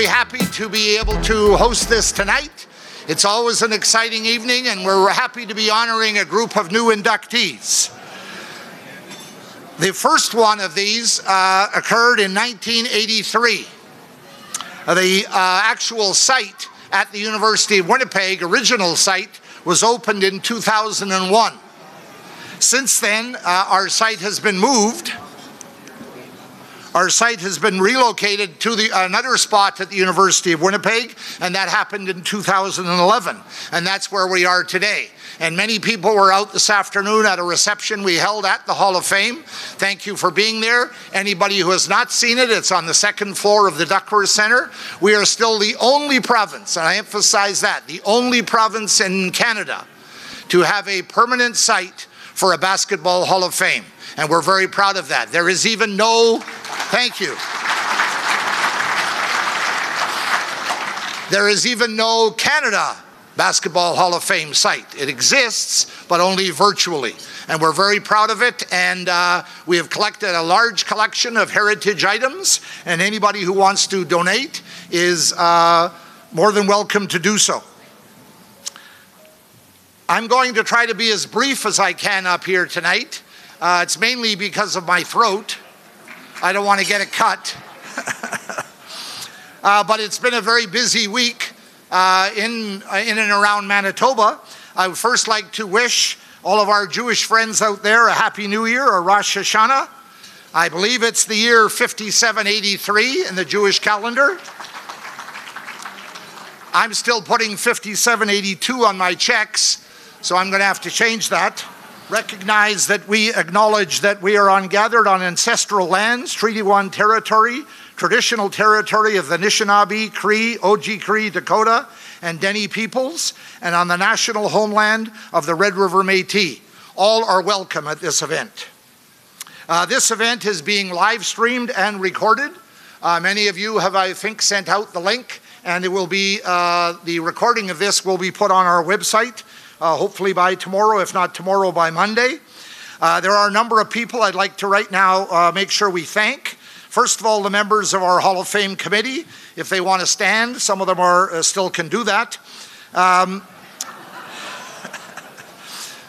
very happy to be able to host this tonight. It's always an exciting evening, and we're happy to be honoring a group of new inductees. The first one of these uh, occurred in 1983. Uh, the uh, actual site at the University of Winnipeg, original site, was opened in 2001. Since then, uh, our site has been moved our site has been relocated to the, another spot at the University of Winnipeg, and that happened in 2011. And that's where we are today. And many people were out this afternoon at a reception we held at the Hall of Fame. Thank you for being there. Anybody who has not seen it, it's on the second floor of the Duckworth Center. We are still the only province, and I emphasize that, the only province in Canada to have a permanent site for a Basketball Hall of Fame and we're very proud of that. There is even no, thank you. There is even no Canada Basketball Hall of Fame site. It exists, but only virtually. And we're very proud of it. And uh, we have collected a large collection of heritage items. And anybody who wants to donate is uh, more than welcome to do so. I'm going to try to be as brief as I can up here tonight. Uh, it's mainly because of my throat. I don't want to get it cut. uh, but it's been a very busy week uh, in, uh, in and around Manitoba. I would first like to wish all of our Jewish friends out there a Happy New Year, or Rosh Hashanah. I believe it's the year 5783 in the Jewish calendar. I'm still putting 5782 on my checks, so I'm going to have to change that recognize that we acknowledge that we are on gathered on ancestral lands, Treaty 1 territory, traditional territory of the Anishinaabe, Cree, Oji-Cree, Dakota, and Dene peoples, and on the national homeland of the Red River Métis. All are welcome at this event. Uh, this event is being live streamed and recorded. Uh, many of you have, I think, sent out the link, and it will be uh, the recording of this will be put on our website uh, hopefully by tomorrow, if not tomorrow, by Monday. Uh, there are a number of people I'd like to right now uh, make sure we thank. First of all, the members of our Hall of Fame committee, if they want to stand, some of them are uh, still can do that. Um,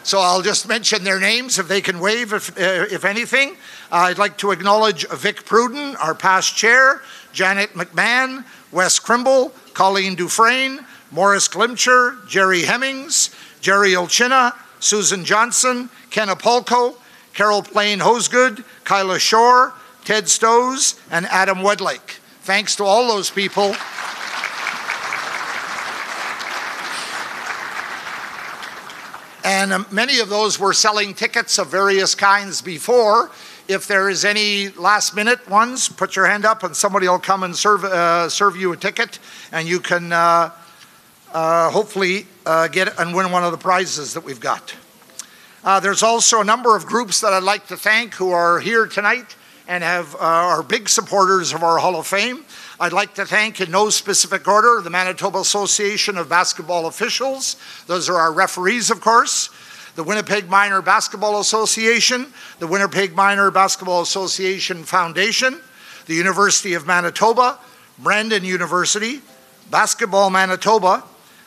so I'll just mention their names if they can wave, if, uh, if anything. I'd like to acknowledge Vic Pruden, our past chair, Janet McMahon, Wes Crimble, Colleen Dufresne, Morris Glimcher, Jerry Hemmings, Jerry Olchina, Susan Johnson, Ken Apolko, Carol Plain Hosegood, Kyla Shore, Ted Stows, and Adam Wedlake. Thanks to all those people. And um, many of those were selling tickets of various kinds before. If there is any last minute ones, put your hand up and somebody will come and serve, uh, serve you a ticket and you can uh, uh, hopefully uh, get and win one of the prizes that we've got. Uh, there's also a number of groups that I'd like to thank who are here tonight and have uh, are big supporters of our Hall of Fame. I'd like to thank, in no specific order, the Manitoba Association of Basketball Officials. Those are our referees, of course. The Winnipeg Minor Basketball Association, the Winnipeg Minor Basketball Association Foundation, the University of Manitoba, Brandon University, Basketball Manitoba,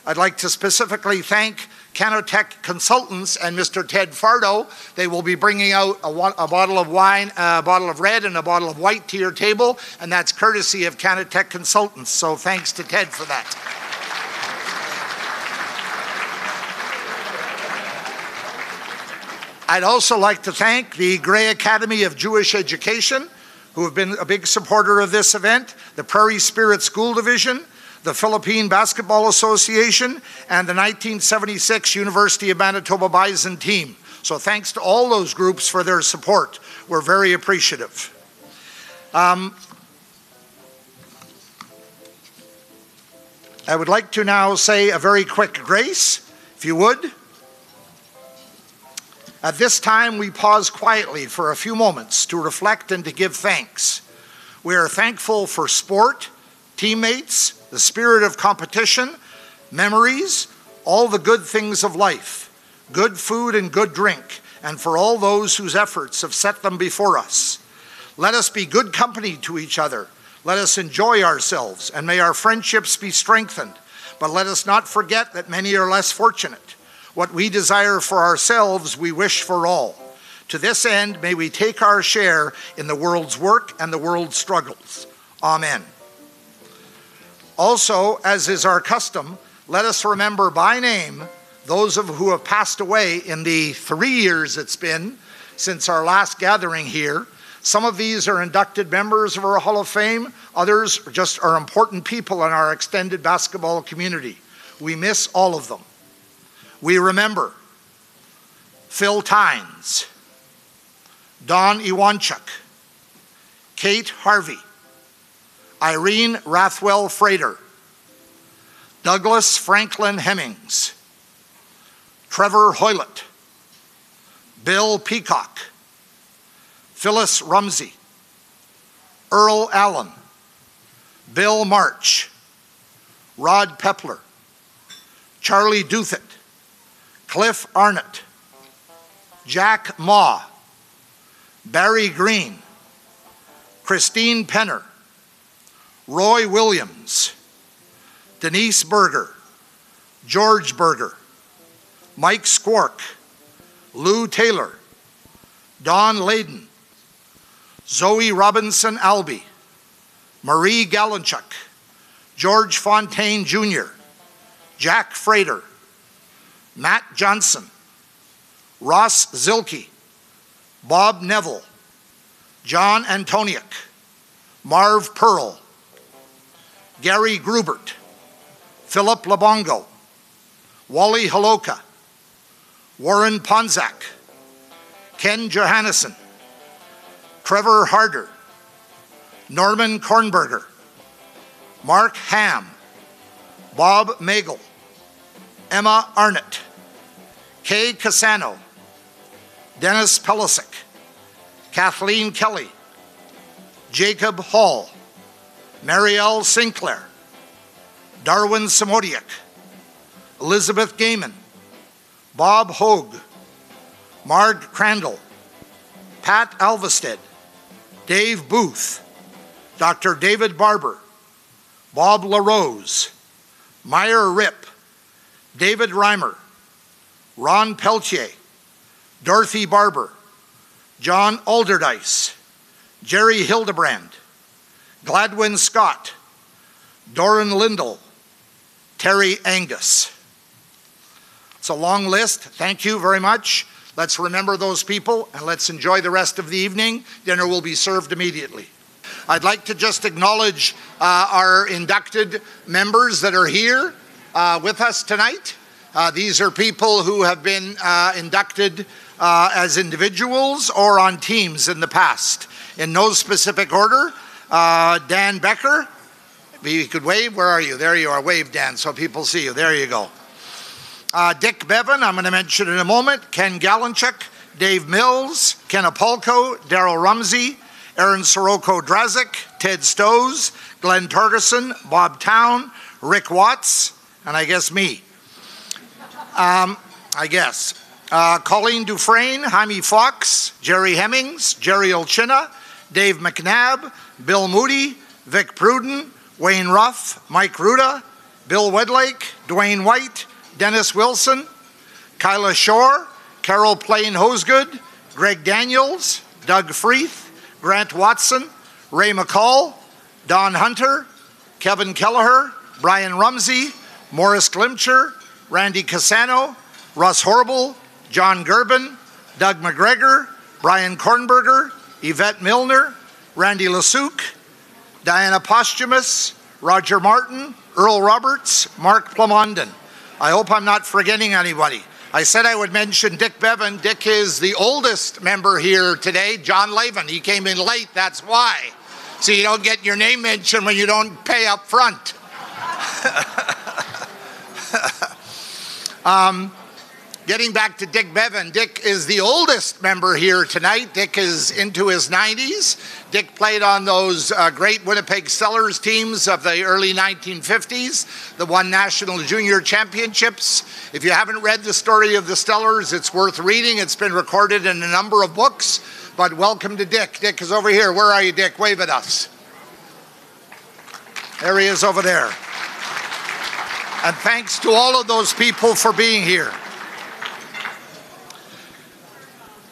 I'd like to specifically thank Canotech Consultants and Mr. Ted Fardo. They will be bringing out a, a, bottle of wine, uh, a bottle of red, and a bottle of white to your table, and that's courtesy of Canotech Consultants. So thanks to Ted for that. I'd also like to thank the Gray Academy of Jewish Education, who have been a big supporter of this event, the Prairie Spirit School Division, the Philippine Basketball Association, and the 1976 University of Manitoba Bison team. So thanks to all those groups for their support. We're very appreciative. Um, I would like to now say a very quick grace, if you would. At this time, we pause quietly for a few moments to reflect and to give thanks. We are thankful for sport, teammates, the spirit of competition, memories, all the good things of life, good food and good drink, and for all those whose efforts have set them before us. Let us be good company to each other. Let us enjoy ourselves, and may our friendships be strengthened. But let us not forget that many are less fortunate. What we desire for ourselves, we wish for all. To this end, may we take our share in the world's work and the world's struggles. Amen. Also, as is our custom, let us remember by name those of who have passed away in the three years it's been since our last gathering here. Some of these are inducted members of our Hall of Fame, others just are important people in our extended basketball community. We miss all of them. We remember Phil Tynes, Don Iwanchuk, Kate Harvey, Irene Rathwell Frater, Douglas Franklin Hemmings, Trevor Hoylett, Bill Peacock, Phyllis Rumsey, Earl Allen, Bill March, Rod Pepler, Charlie Douthat, Cliff Arnott, Jack Maw, Barry Green, Christine Penner, Roy Williams, Denise Berger, George Berger, Mike Squark, Lou Taylor, Don Layden, Zoe Robinson Albee, Marie Galanchuk, George Fontaine Jr., Jack Frater, Matt Johnson, Ross Zilke, Bob Neville, John Antoniuk, Marv Pearl, Gary Grubert, Philip Labongo, Wally Holoka, Warren Ponzak, Ken Johannesson, Trevor Harder, Norman Kornberger, Mark Ham, Bob Magel, Emma Arnott, Kay Cassano, Dennis Pelisic, Kathleen Kelly, Jacob Hall, Marielle Sinclair, Darwin Samodiak, Elizabeth Gaiman, Bob Hogue, Marg Crandall, Pat Alvested, Dave Booth, Dr. David Barber, Bob LaRose, Meyer Rip, David Reimer, Ron Peltier, Dorothy Barber, John Alderdice, Jerry Hildebrand, Gladwin Scott, Doran Lindell, Terry Angus. It's a long list. Thank you very much. Let's remember those people and let's enjoy the rest of the evening. Dinner will be served immediately. I'd like to just acknowledge uh, our inducted members that are here uh, with us tonight. Uh, these are people who have been uh, inducted uh, as individuals or on teams in the past. In no specific order, uh, Dan Becker, you could wave. Where are you? There you are. Wave, Dan, so people see you. There you go. Uh, Dick Bevan, I'm going to mention in a moment. Ken Galanchuk, Dave Mills, Ken Apolko, Daryl Rumsey, Aaron Sirocco Drazik, Ted Stows, Glenn Turgeson, Bob Town, Rick Watts, and I guess me. Um, I guess. Uh, Colleen Dufresne, Jaime Fox, Jerry Hemmings, Jerry Olchina, Dave McNabb, Bill Moody, Vic Pruden, Wayne Ruff, Mike Ruda, Bill Wedlake, Dwayne White, Dennis Wilson, Kyla Shore, Carol Plain Hosegood, Greg Daniels, Doug Freeth, Grant Watson, Ray McCall, Don Hunter, Kevin Kelleher, Brian Rumsey, Morris Glimcher, Randy Cassano, Russ Horrible, John Gerben, Doug McGregor, Brian Kornberger, Yvette Milner, Randy Lasuke, Diana Posthumus, Roger Martin, Earl Roberts, Mark Plamondon. I hope I'm not forgetting anybody. I said I would mention Dick Bevan. Dick is the oldest member here today, John Lavin. He came in late, that's why. So you don't get your name mentioned when you don't pay up front. um, Getting back to Dick Bevan, Dick is the oldest member here tonight. Dick is into his 90s. Dick played on those uh, great Winnipeg Stellars teams of the early 1950s, the won national junior championships. If you haven't read the story of the Stellars, it's worth reading. It's been recorded in a number of books. But welcome to Dick. Dick is over here. Where are you, Dick? Wave at us. There he is over there. And thanks to all of those people for being here.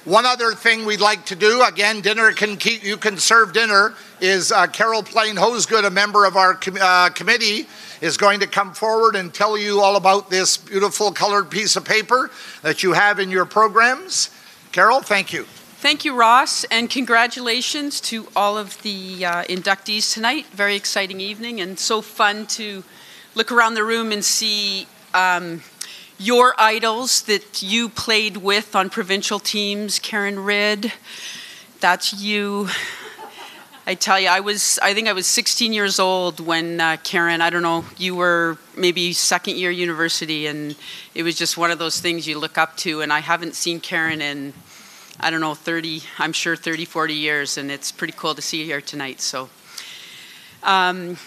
One other thing we'd like to do, again, dinner can keep, you can serve dinner, is uh, Carol Plain Hosegood, a member of our com uh, committee, is going to come forward and tell you all about this beautiful colored piece of paper that you have in your programs. Carol, thank you. Thank you, Ross, and congratulations to all of the uh, inductees tonight. Very exciting evening and so fun to look around the room and see um, your idols that you played with on provincial teams, Karen Ridd, that's you. I tell you, I was, I think I was 16 years old when uh, Karen, I don't know, you were maybe second year university, and it was just one of those things you look up to. And I haven't seen Karen in, I don't know, 30, I'm sure 30, 40 years, and it's pretty cool to see you here tonight. So, um,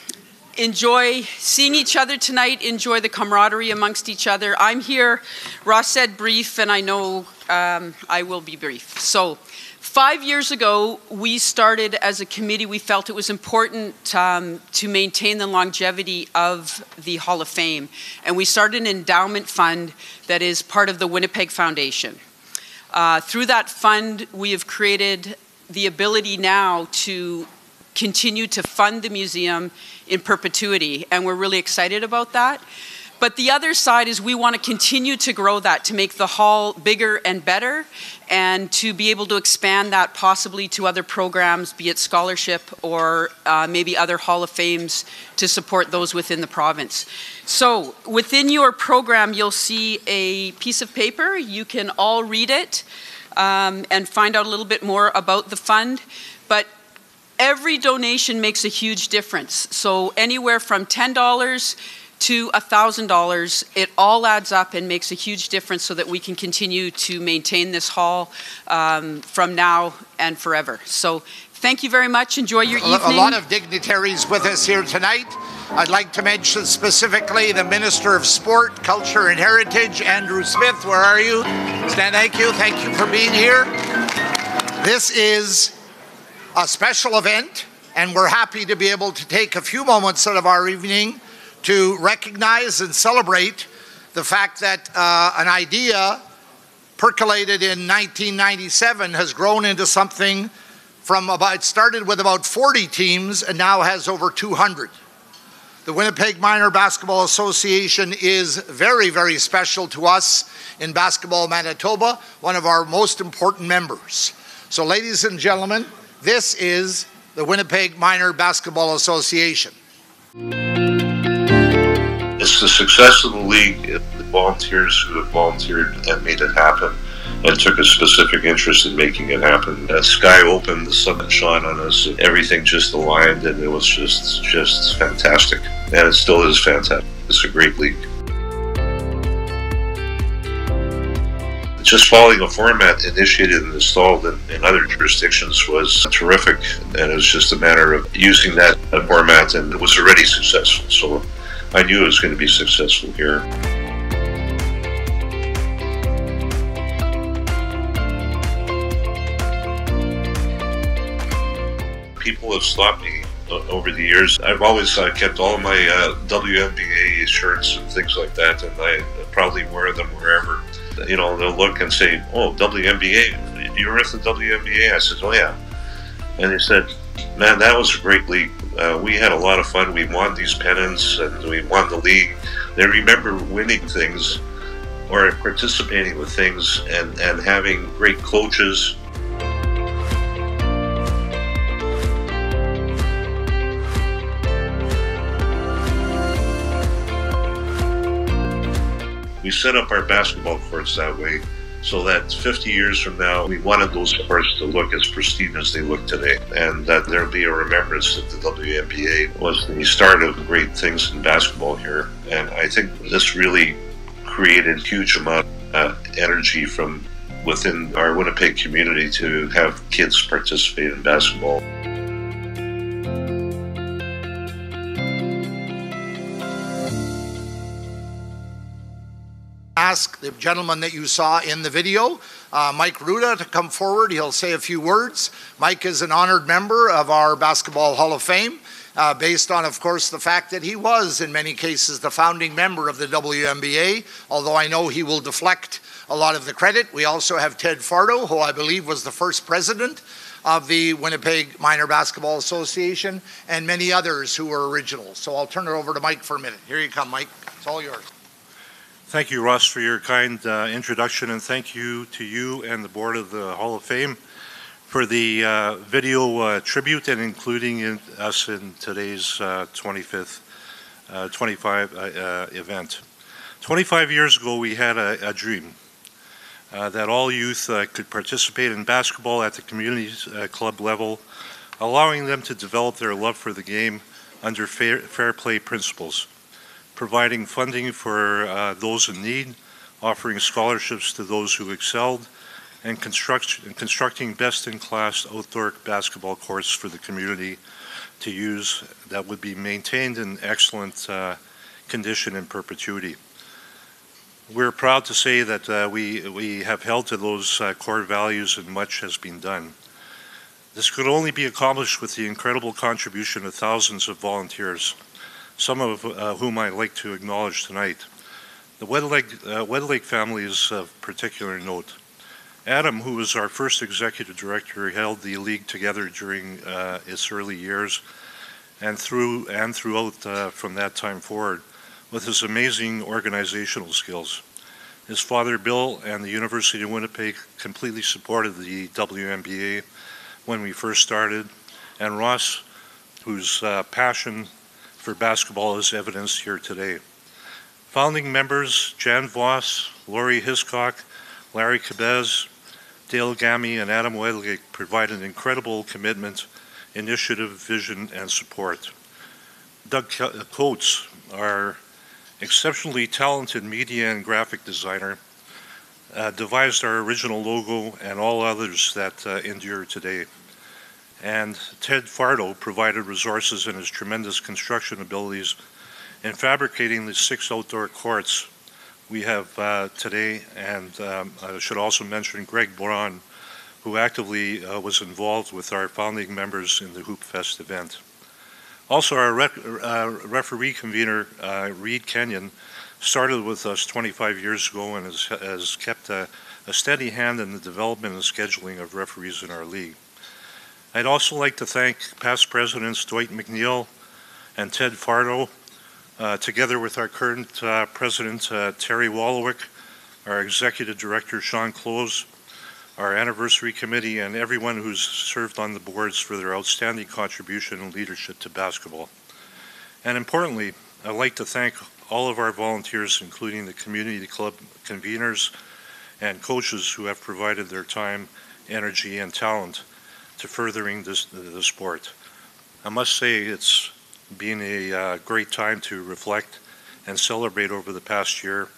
enjoy seeing each other tonight, enjoy the camaraderie amongst each other. I'm here, Ross said brief, and I know um, I will be brief. So, five years ago, we started as a committee, we felt it was important um, to maintain the longevity of the Hall of Fame. And we started an endowment fund that is part of the Winnipeg Foundation. Uh, through that fund, we have created the ability now to continue to fund the museum in perpetuity, and we're really excited about that. But the other side is we want to continue to grow that to make the hall bigger and better and to be able to expand that possibly to other programs, be it scholarship or uh, maybe other Hall of Fames to support those within the province. So within your program, you'll see a piece of paper. You can all read it um, and find out a little bit more about the fund. But every donation makes a huge difference. So anywhere from $10 to $1,000, it all adds up and makes a huge difference so that we can continue to maintain this hall um, from now and forever. So thank you very much. Enjoy your evening. A lot of dignitaries with us here tonight. I'd like to mention specifically the Minister of Sport, Culture and Heritage, Andrew Smith. Where are you? Stan, thank you. Thank you for being here. This is a special event, and we're happy to be able to take a few moments out of our evening to recognize and celebrate the fact that uh, an idea percolated in 1997 has grown into something from about, it started with about 40 teams and now has over 200. The Winnipeg Minor Basketball Association is very, very special to us in Basketball Manitoba, one of our most important members. So, ladies and gentlemen, this is the Winnipeg Minor Basketball Association. It's the success of the league, the volunteers who have volunteered and made it happen and took a specific interest in making it happen. The sky opened, the sun shone on us, everything just aligned, and it was just just fantastic. And it still is fantastic. It's a great league. Just following a format initiated and installed in, in, other jurisdictions was terrific, and it was just a matter of using that format, and it was already successful. So I knew it was going to be successful here. People have stopped me over the years. I've always uh, kept all my uh, WMBA shirts and things like that, and I probably wear them wherever you know, they'll look and say, "Oh, WMBA, you were at the WMBA?" I said, "Oh yeah," and they said, "Man, that was a great league. Uh, we had a lot of fun. We won these pennants and we won the league." They remember winning things or participating with things and and having great coaches we set up our basketball courts that way so that 50 years from now, we wanted those courts to look as pristine as they look today, and that there'll be a remembrance that the WMBA was the start of great things in basketball here. And I think this really created huge amount of energy from within our Winnipeg community to have kids participate in basketball. Ask the gentleman that you saw in the video, uh, Mike Ruda, to come forward. He'll say a few words. Mike is an honored member of our Basketball Hall of Fame. uh, based on, of course, the fact that he was, in many cases, the founding member of the WMBA, although I know he will deflect a lot of the credit. We also have Ted Fardo, who I believe was the first president of the Winnipeg Minor Basketball Association, and many others who were original. So I'll turn it over to Mike for a minute. Here you come, Mike. It's all yours. Thank you, Russ, for your kind uh, introduction, and thank you to you and the board of the Hall of Fame for the uh, video uh, tribute and including in, us in today's uh, 25th, uh, 25 uh, uh, event. 25 years ago, we had a, a dream that all youth could participate in basketball at the community club level, allowing them to develop their love for the game under fair, fair play principles, providing funding for uh, those in need, offering scholarships to those who excelled, and construct, constructing best-in-class outdoor basketball courts for the community to use that would be maintained in excellent uh, condition in perpetuity. We're proud to say that uh, we, we have held to those uh, core values and much has been done. This could only be accomplished with the incredible contribution of thousands of volunteers, some of uh, whom I'd like to acknowledge tonight. The Wedlake, uh, family is of particular note. Adam, who was our first executive director, held the league together during uh, its early years and through and throughout uh, from that time forward with his amazing organizational skills. His father, Bill, and the University of Winnipeg completely supported the WMBA when we first started, and Ross, whose uh, passion for basketball is evidenced here today. Founding members Jan Voss, Laurie Hiscock, Larry Cabez, Dale Gammy, and Adam Wedlake provide an incredible commitment, initiative, vision, and support. Doug Coates, our exceptionally talented media and graphic designer, uh, devised our original logo and all others that uh, endure today. And Ted Fardo provided resources and his tremendous construction abilities in fabricating the six outdoor courts we have uh, today. And um, I should also mention Greg Braun, who actively uh, was involved with our founding members in the Hoop Fest event. Also, our uh, referee convener, uh, Reed Kenyon, started with us 25 years ago and has, has kept a, a, steady hand in the development and scheduling of referees in our league. I'd also like to thank past presidents Dwight McNeil and Ted Fardo, uh, together with our current uh, president, uh, Terry Wolowick, our executive director, Sean Close, our anniversary committee, and everyone who's served on the boards for their outstanding contribution and leadership to basketball. And importantly, I'd like to thank all of our volunteers, including the community club conveners and coaches who have provided their time, energy, and talent to furthering this, the sport. I must say it's been a uh, great time to reflect and celebrate over the past year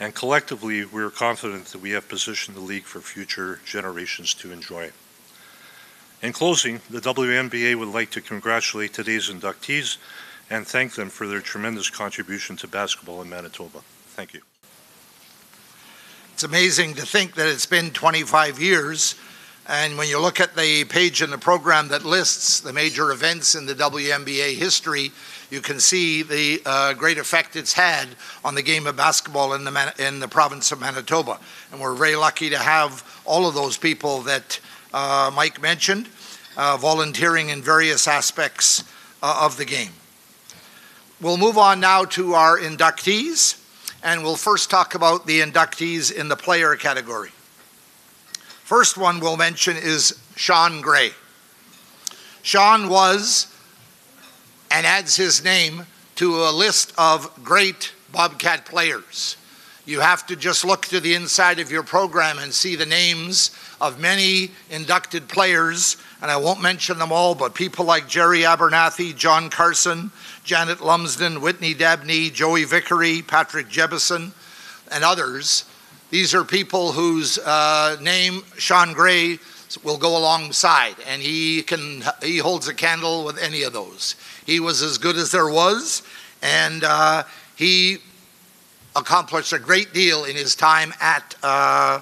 and collectively, we're confident that we have positioned the league for future generations to enjoy. In closing, the WMBA would like to congratulate today's inductees and thank them for their tremendous contribution to basketball in Manitoba. Thank you. It's amazing to think that it's been 25 years. And when you look at the page in the program that lists the major events in the WMBA history, you can see the uh, great effect it's had on the game of basketball in the, Man- in the province of Manitoba. And we're very lucky to have all of those people that uh, Mike mentioned uh, volunteering in various aspects uh, of the game. We'll move on now to our inductees, and we'll first talk about the inductees in the player category. First one we'll mention is Sean Gray. Sean was and adds his name to a list of great Bobcat players. You have to just look to the inside of your program and see the names of many inducted players, and I won't mention them all, but people like Jerry Abernathy, John Carson, Janet Lumsden, Whitney Dabney, Joey Vickery, Patrick Jebison, and others. These are people whose uh, name, Sean Gray, will go alongside, and he can he holds a candle with any of those. He was as good as there was, and uh, he accomplished a great deal in his time at uh,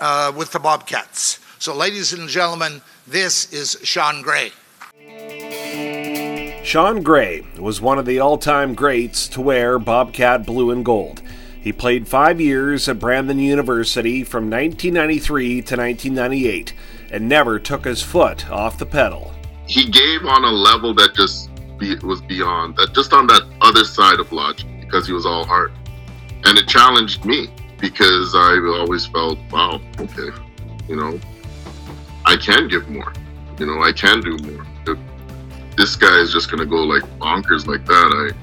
uh, with the Bobcats. So, ladies and gentlemen, this is Sean Gray. Sean Gray was one of the all time greats to wear Bobcat blue and gold. He played five years at Brandon University from 1993 to 1998 and never took his foot off the pedal. He gave on a level that just be, was beyond that, just on that other side of logic, because he was all heart. And it challenged me because I always felt, wow, okay, you know, I can give more. You know, I can do more. If this guy is just going to go like bonkers like that,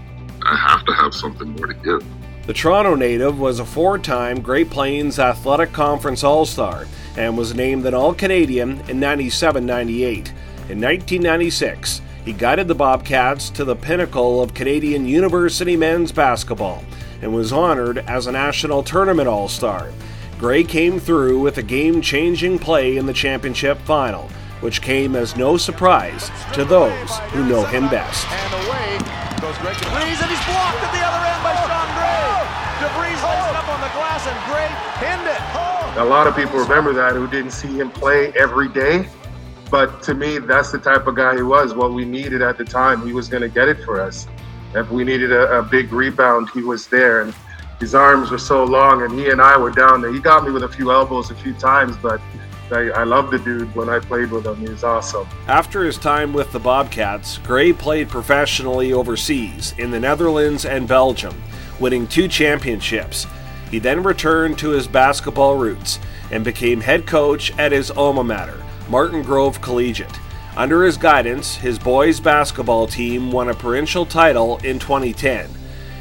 I, I have to have something more to give. The Toronto native was a four time Great Plains Athletic Conference All Star and was named an All Canadian in 97 98. In 1996, he guided the Bobcats to the pinnacle of Canadian University men's basketball and was honored as a National Tournament All Star. Gray came through with a game changing play in the championship final, which came as no surprise to those who know him best. And away goes Greg DeVries, and he's blocked at the other end by Sean Gray. DeVries lays it up on the glass, and Gray pinned it. A lot of people remember that who didn't see him play every day. But to me, that's the type of guy he was. What we needed at the time, he was going to get it for us. If we needed a, a big rebound, he was there. And his arms were so long, and he and I were down there. He got me with a few elbows a few times, but I, I love the dude when I played with him. He was awesome. After his time with the Bobcats, Gray played professionally overseas in the Netherlands and Belgium, winning two championships. He then returned to his basketball roots and became head coach at his alma mater, Martin Grove Collegiate. Under his guidance, his boys basketball team won a provincial title in 2010.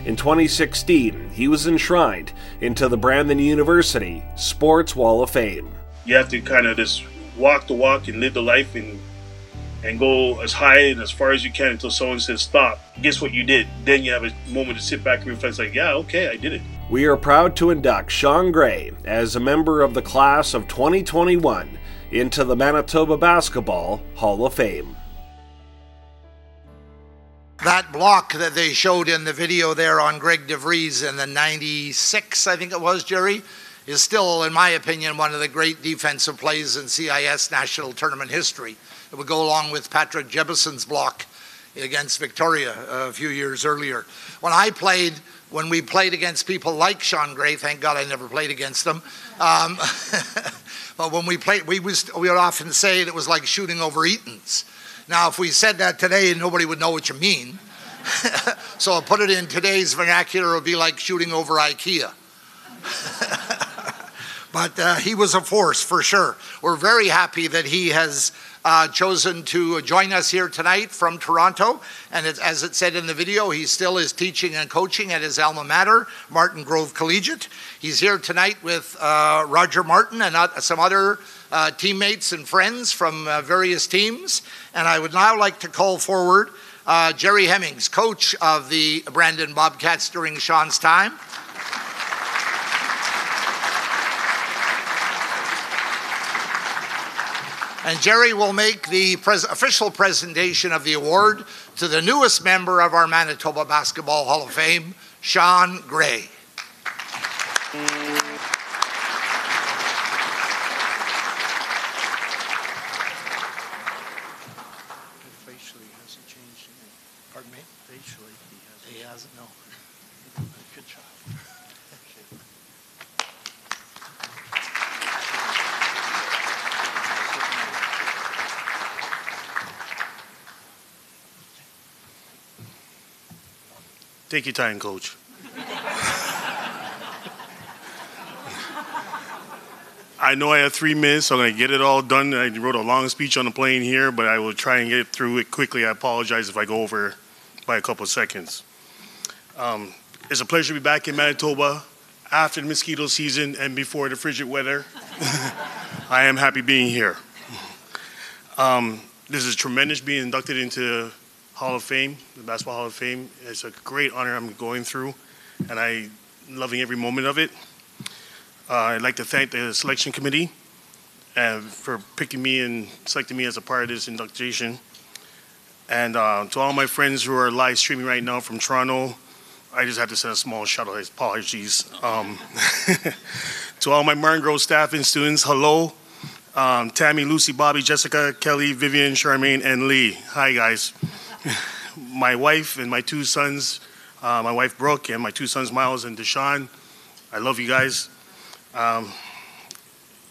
In 2016, he was enshrined into the Brandon University Sports Wall of Fame. You have to kind of just walk the walk and live the life and and go as high and as far as you can until someone says stop. Guess what you did? Then you have a moment to sit back and reflect like, yeah, okay, I did it. We are proud to induct Sean Gray as a member of the class of 2021 into the Manitoba Basketball Hall of Fame. That block that they showed in the video there on Greg DeVries in the 96, I think it was, Jerry, is still, in my opinion, one of the great defensive plays in CIS national tournament history. It would go along with Patrick Jebuson's block against Victoria a few years earlier. When I played, when we played against people like Sean Gray, thank God I never played against them. Um, but when we played, we, was, we would often say it was like shooting over Eaton's. Now, if we said that today, nobody would know what you mean. so I'll put it in today's vernacular, it would be like shooting over IKEA. but uh, he was a force for sure. We're very happy that he has uh, chosen to join us here tonight from Toronto. And it, as it said in the video, he still is teaching and coaching at his alma mater, Martin Grove Collegiate. He's here tonight with uh, Roger Martin and some other uh, teammates and friends from uh, various teams. And I would now like to call forward uh, Jerry Hemmings, coach of the Brandon Bobcats during Sean's time. And Jerry will make the pres- official presentation of the award to the newest member of our Manitoba Basketball Hall of Fame, Sean Gray. Facially hasn't changed. Pardon me? Facially, he hasn't. He hasn't, no. Good job. Take your time, coach. I know I have three minutes, so I'm going to get it all done. I wrote a long speech on the plane here, but I will try and get through it quickly. I apologize if I go over by a couple of seconds. Um, it's a pleasure to be back in Manitoba after the mosquito season and before the frigid weather. I am happy being here. Um, this is tremendous being inducted into Hall of Fame, the Basketball Hall of Fame. It's a great honor I'm going through, and I'm loving every moment of it. Uh, I'd like to thank the selection committee uh, for picking me and selecting me as a part of this induction. And uh, to all my friends who are live streaming right now from Toronto, I just have to send a small shout out. Apologies. Um, to all my Martin Grove staff and students, hello. Um, Tammy, Lucy, Bobby, Jessica, Kelly, Vivian, Charmaine, and Lee. Hi, guys. my wife and my two sons, uh, my wife Brooke and my two sons Miles and Deshaun. I love you guys. Um,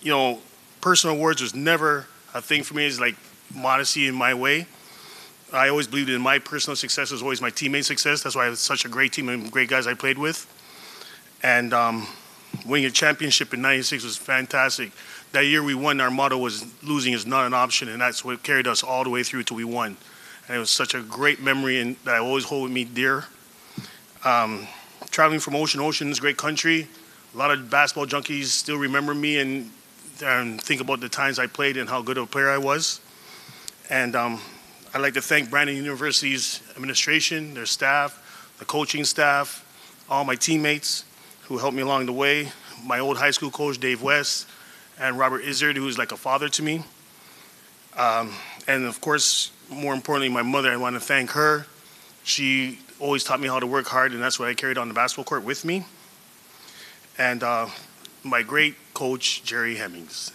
you know, personal awards was never a thing for me. It's like modesty in my way. I always believed in my personal success was always my teammate success. That's why I had such a great team and great guys I played with. And um, winning a championship in '96 was fantastic. That year we won. Our motto was "Losing is not an option," and that's what carried us all the way through till we won. And it was such a great memory, and that I always hold with me dear. Um, traveling from Ocean, to Ocean is a great country. A lot of basketball junkies still remember me and, and think about the times I played and how good of a player I was. And um, I'd like to thank Brandon University's administration, their staff, the coaching staff, all my teammates who helped me along the way, my old high school coach, Dave West, and Robert Izzard, who is like a father to me. Um, and of course, more importantly, my mother, I want to thank her. She always taught me how to work hard, and that's what I carried on the basketball court with me. And uh, my great coach, Jerry Hemmings.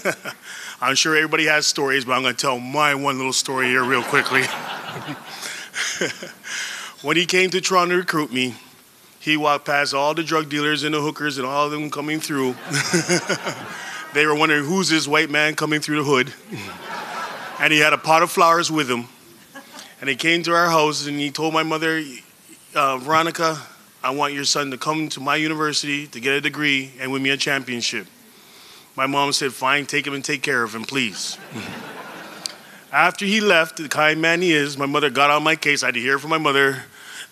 I'm sure everybody has stories, but I'm going to tell my one little story here real quickly. when he came to Toronto to recruit me, he walked past all the drug dealers and the hookers and all of them coming through. they were wondering who's this white man coming through the hood. And he had a pot of flowers with him. And he came to our house and he told my mother, uh, Veronica, I want your son to come to my university to get a degree and win me a championship. My mom said, Fine, take him and take care of him, please. After he left, the kind man he is, my mother got on my case. I had to hear from my mother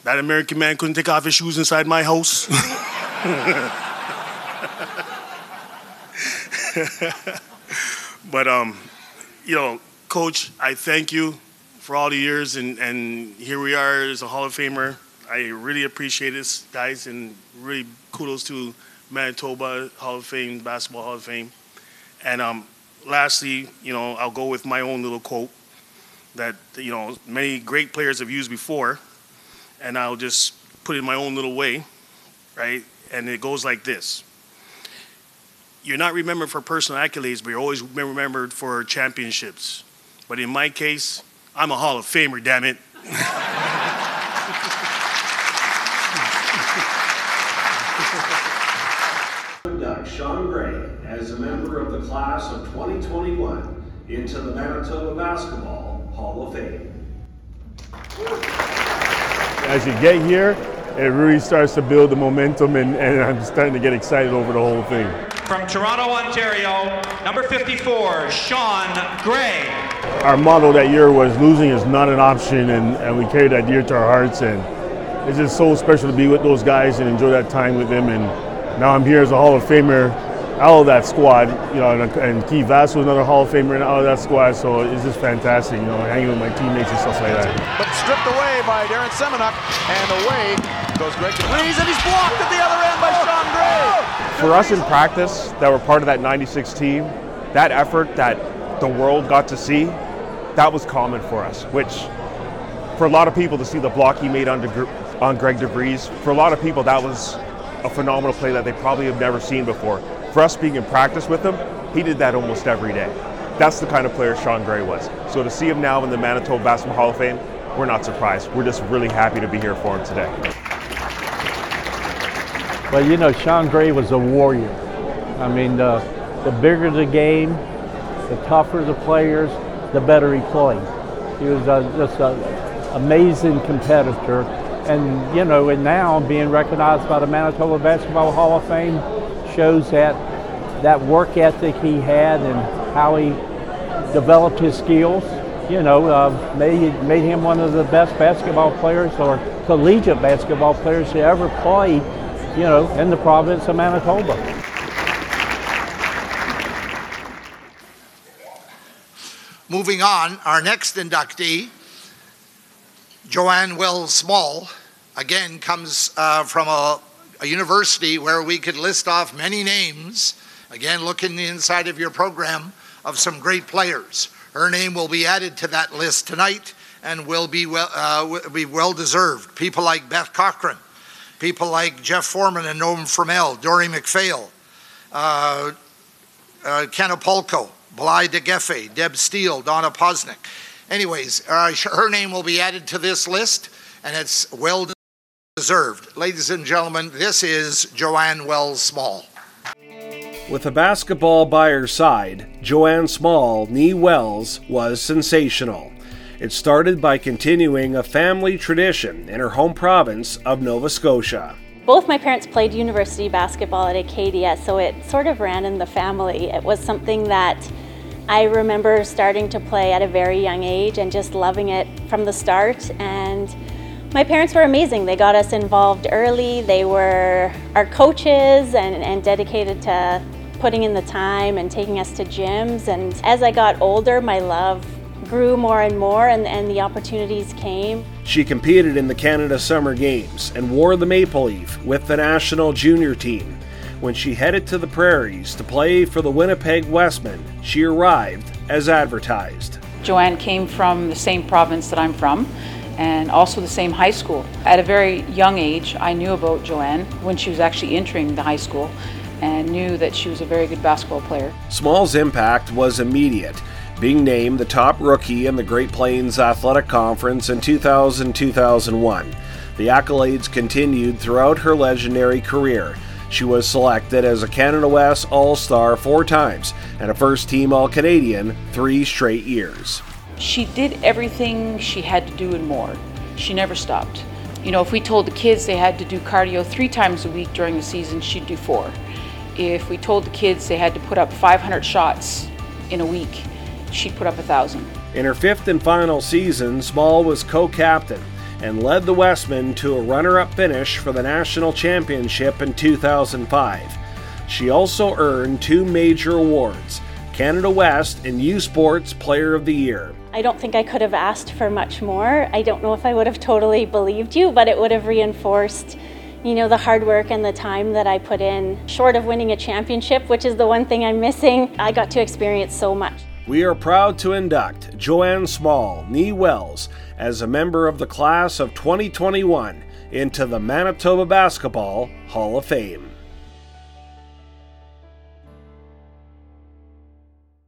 that American man couldn't take off his shoes inside my house. but, um, you know, Coach, I thank you for all the years, and, and here we are as a Hall of Famer. I really appreciate this, guys, and really kudos to Manitoba Hall of Fame, Basketball Hall of Fame. And um, lastly, you know, I'll go with my own little quote that, you know, many great players have used before, and I'll just put it in my own little way, right? And it goes like this You're not remembered for personal accolades, but you're always remembered for championships. But in my case, I'm a Hall of Famer, damn it. induct Sean Gray as a member of the class of 2021 into the Manitoba Basketball Hall of Fame. As you get here, it really starts to build the momentum, and, and I'm starting to get excited over the whole thing. From Toronto, Ontario, number 54, Sean Gray. Our motto that year was losing is not an option, and, and we carried that dear to our hearts. And it's just so special to be with those guys and enjoy that time with them. And now I'm here as a Hall of Famer out of that squad, you know, and, and Keith Vass was another Hall of Famer out of that squad. So it's just fantastic, you know, hanging with my teammates and stuff like that. But stripped away by Darren Semenuk, and away goes Greg DeVries, and he's blocked at the other end by Sean Gray. For us in practice that were part of that 96 team, that effort that the world got to see, that was common for us, which for a lot of people to see the block he made on, on Greg DeVries, for a lot of people that was a phenomenal play that they probably have never seen before. For us being in practice with him, he did that almost every day. That's the kind of player Sean Gray was. So to see him now in the Manitoba Basketball Hall of Fame, we're not surprised. We're just really happy to be here for him today. Well, you know, Sean Gray was a warrior. I mean, the, the bigger the game, the tougher the players, the better he played. He was a, just an amazing competitor. And, you know, and now being recognized by the Manitoba Basketball Hall of Fame shows that that work ethic he had and how he developed his skills, you know, uh, made, made him one of the best basketball players or collegiate basketball players to ever play, you know, in the province of Manitoba. Moving on, our next inductee, Joanne Wells Small, again comes uh, from a, a university where we could list off many names. Again, look in the inside of your program of some great players. Her name will be added to that list tonight and will be well, uh, be well deserved. People like Beth Cochran, people like Jeff Foreman and Noam Fromell, Dory McPhail, uh, uh, Ken Apolko, Bly DeGefe, Deb Steele, Donna Posnick. Anyways, uh, her name will be added to this list, and it's well deserved. Ladies and gentlemen, this is Joanne Wells Small. With a basketball by her side, Joanne Small, nee Wells, was sensational. It started by continuing a family tradition in her home province of Nova Scotia. Both my parents played university basketball at Acadia, so it sort of ran in the family. It was something that I remember starting to play at a very young age and just loving it from the start. And my parents were amazing. They got us involved early. They were our coaches and, and dedicated to putting in the time and taking us to gyms. And as I got older, my love grew more and more, and, and the opportunities came. She competed in the Canada Summer Games and wore the maple leaf with the national junior team. When she headed to the prairies to play for the Winnipeg Wesmen, she arrived as advertised. Joanne came from the same province that I'm from and also the same high school. At a very young age, I knew about Joanne when she was actually entering the high school and knew that she was a very good basketball player. Small's impact was immediate, being named the top rookie in the Great Plains Athletic Conference in 2000 2001. The accolades continued throughout her legendary career. She was selected as a Canada West All Star four times and a first team All Canadian three straight years. She did everything she had to do and more. She never stopped. You know, if we told the kids they had to do cardio three times a week during the season, she'd do four. If we told the kids they had to put up 500 shots in a week, she'd put up a thousand. In her fifth and final season, Small was co captain and led the Wesmen to a runner up finish for the national championship in 2005. She also earned two major awards Canada West and U Sports Player of the Year. I don't think I could have asked for much more. I don't know if I would have totally believed you, but it would have reinforced you know, the hard work and the time that I put in. Short of winning a championship, which is the one thing I'm missing, I got to experience so much. We are proud to induct Joanne Small, nee Wells, as a member of the class of 2021 into the Manitoba Basketball Hall of Fame.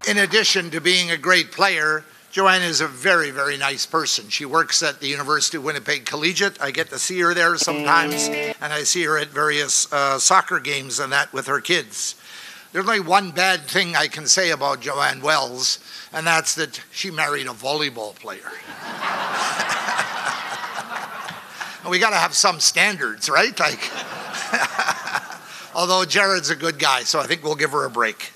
In addition to being a great player, Joanne is a very, very nice person. She works at the University of Winnipeg Collegiate. I get to see her there sometimes, and I see her at various uh, soccer games and that with her kids. There's only one bad thing I can say about Joanne Wells, and that's that she married a volleyball player. we got to have some standards, right? Like, although Jared's a good guy, so I think we'll give her a break.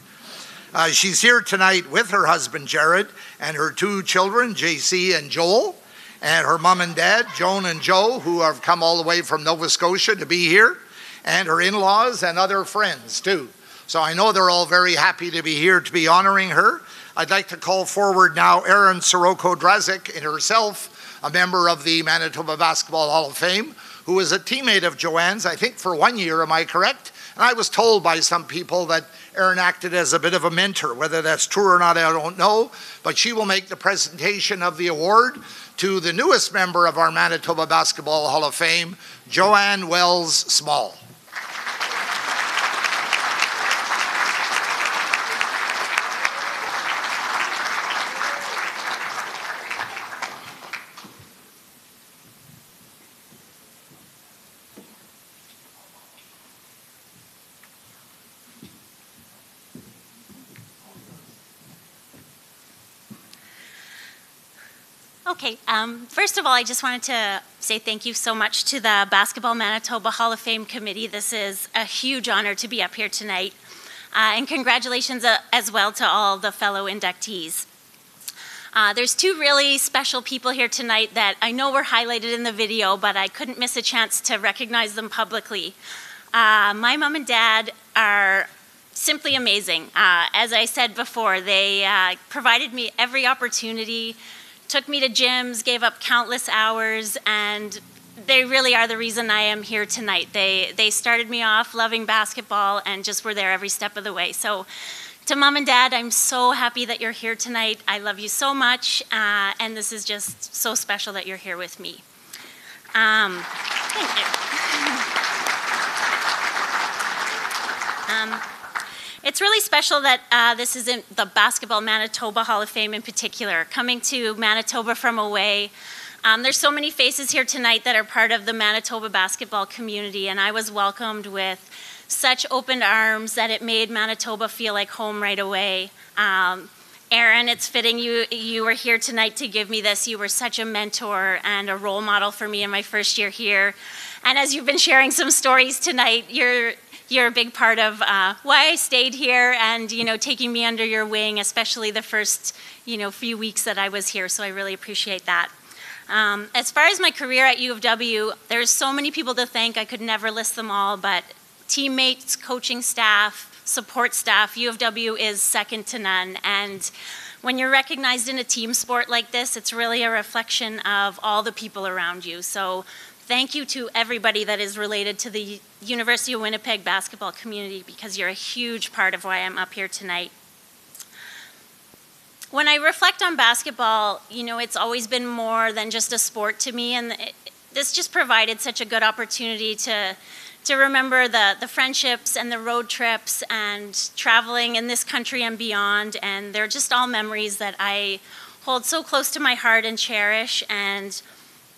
Uh, she's here tonight with her husband Jared and her two children, JC and Joel, and her mom and dad, Joan and Joe, who have come all the way from Nova Scotia to be here, and her in laws and other friends too. So I know they're all very happy to be here to be honoring her. I'd like to call forward now Erin Sirocco Drazik and herself, a member of the Manitoba Basketball Hall of Fame, who was a teammate of Joanne's, I think for one year, am I correct? And I was told by some people that Erin acted as a bit of a mentor. Whether that's true or not, I don't know. But she will make the presentation of the award to the newest member of our Manitoba Basketball Hall of Fame, Joanne Wells Small. Okay, um, first of all, I just wanted to say thank you so much to the Basketball Manitoba Hall of Fame Committee. This is a huge honor to be up here tonight. Uh, and congratulations uh, as well to all the fellow inductees. Uh, there's two really special people here tonight that I know were highlighted in the video, but I couldn't miss a chance to recognize them publicly. Uh, my mom and dad are simply amazing. Uh, as I said before, they uh, provided me every opportunity took me to gyms, gave up countless hours, and they really are the reason I am here tonight. They they started me off loving basketball and just were there every step of the way. So. To mom and dad, I'm so happy that you're here tonight. I love you so much, uh, and this is just so special that you're here with me. Um, thank you. Um, It's really special that uh, this is in the Basketball Manitoba Hall of Fame in particular, coming to Manitoba from away. Um, there's so many faces here tonight that are part of the Manitoba basketball community, and I was welcomed with such open arms that it made Manitoba feel like home right away. Um, Erin, it's fitting you you were here tonight to give me this. You were such a mentor and a role model for me in my first year here. And as you've been sharing some stories tonight, you're you're a big part of uh, why I stayed here and you know taking me under your wing, especially the first you know few weeks that I was here. So I really appreciate that. Um, as far as my career at U of W, there's so many people to thank. I could never list them all, but teammates, coaching staff, support staff, U of W is second to none. And when you're recognized in a team sport like this, it's really a reflection of all the people around you. So thank you to everybody that is related to the University of Winnipeg basketball community because you're a huge part of why I'm up here tonight. When I reflect on basketball, you know, it's always been more than just a sport to me, and it, this just provided such a good opportunity to to remember the, the friendships and the road trips and traveling in this country and beyond. And they're just all memories that I hold so close to my heart and cherish. And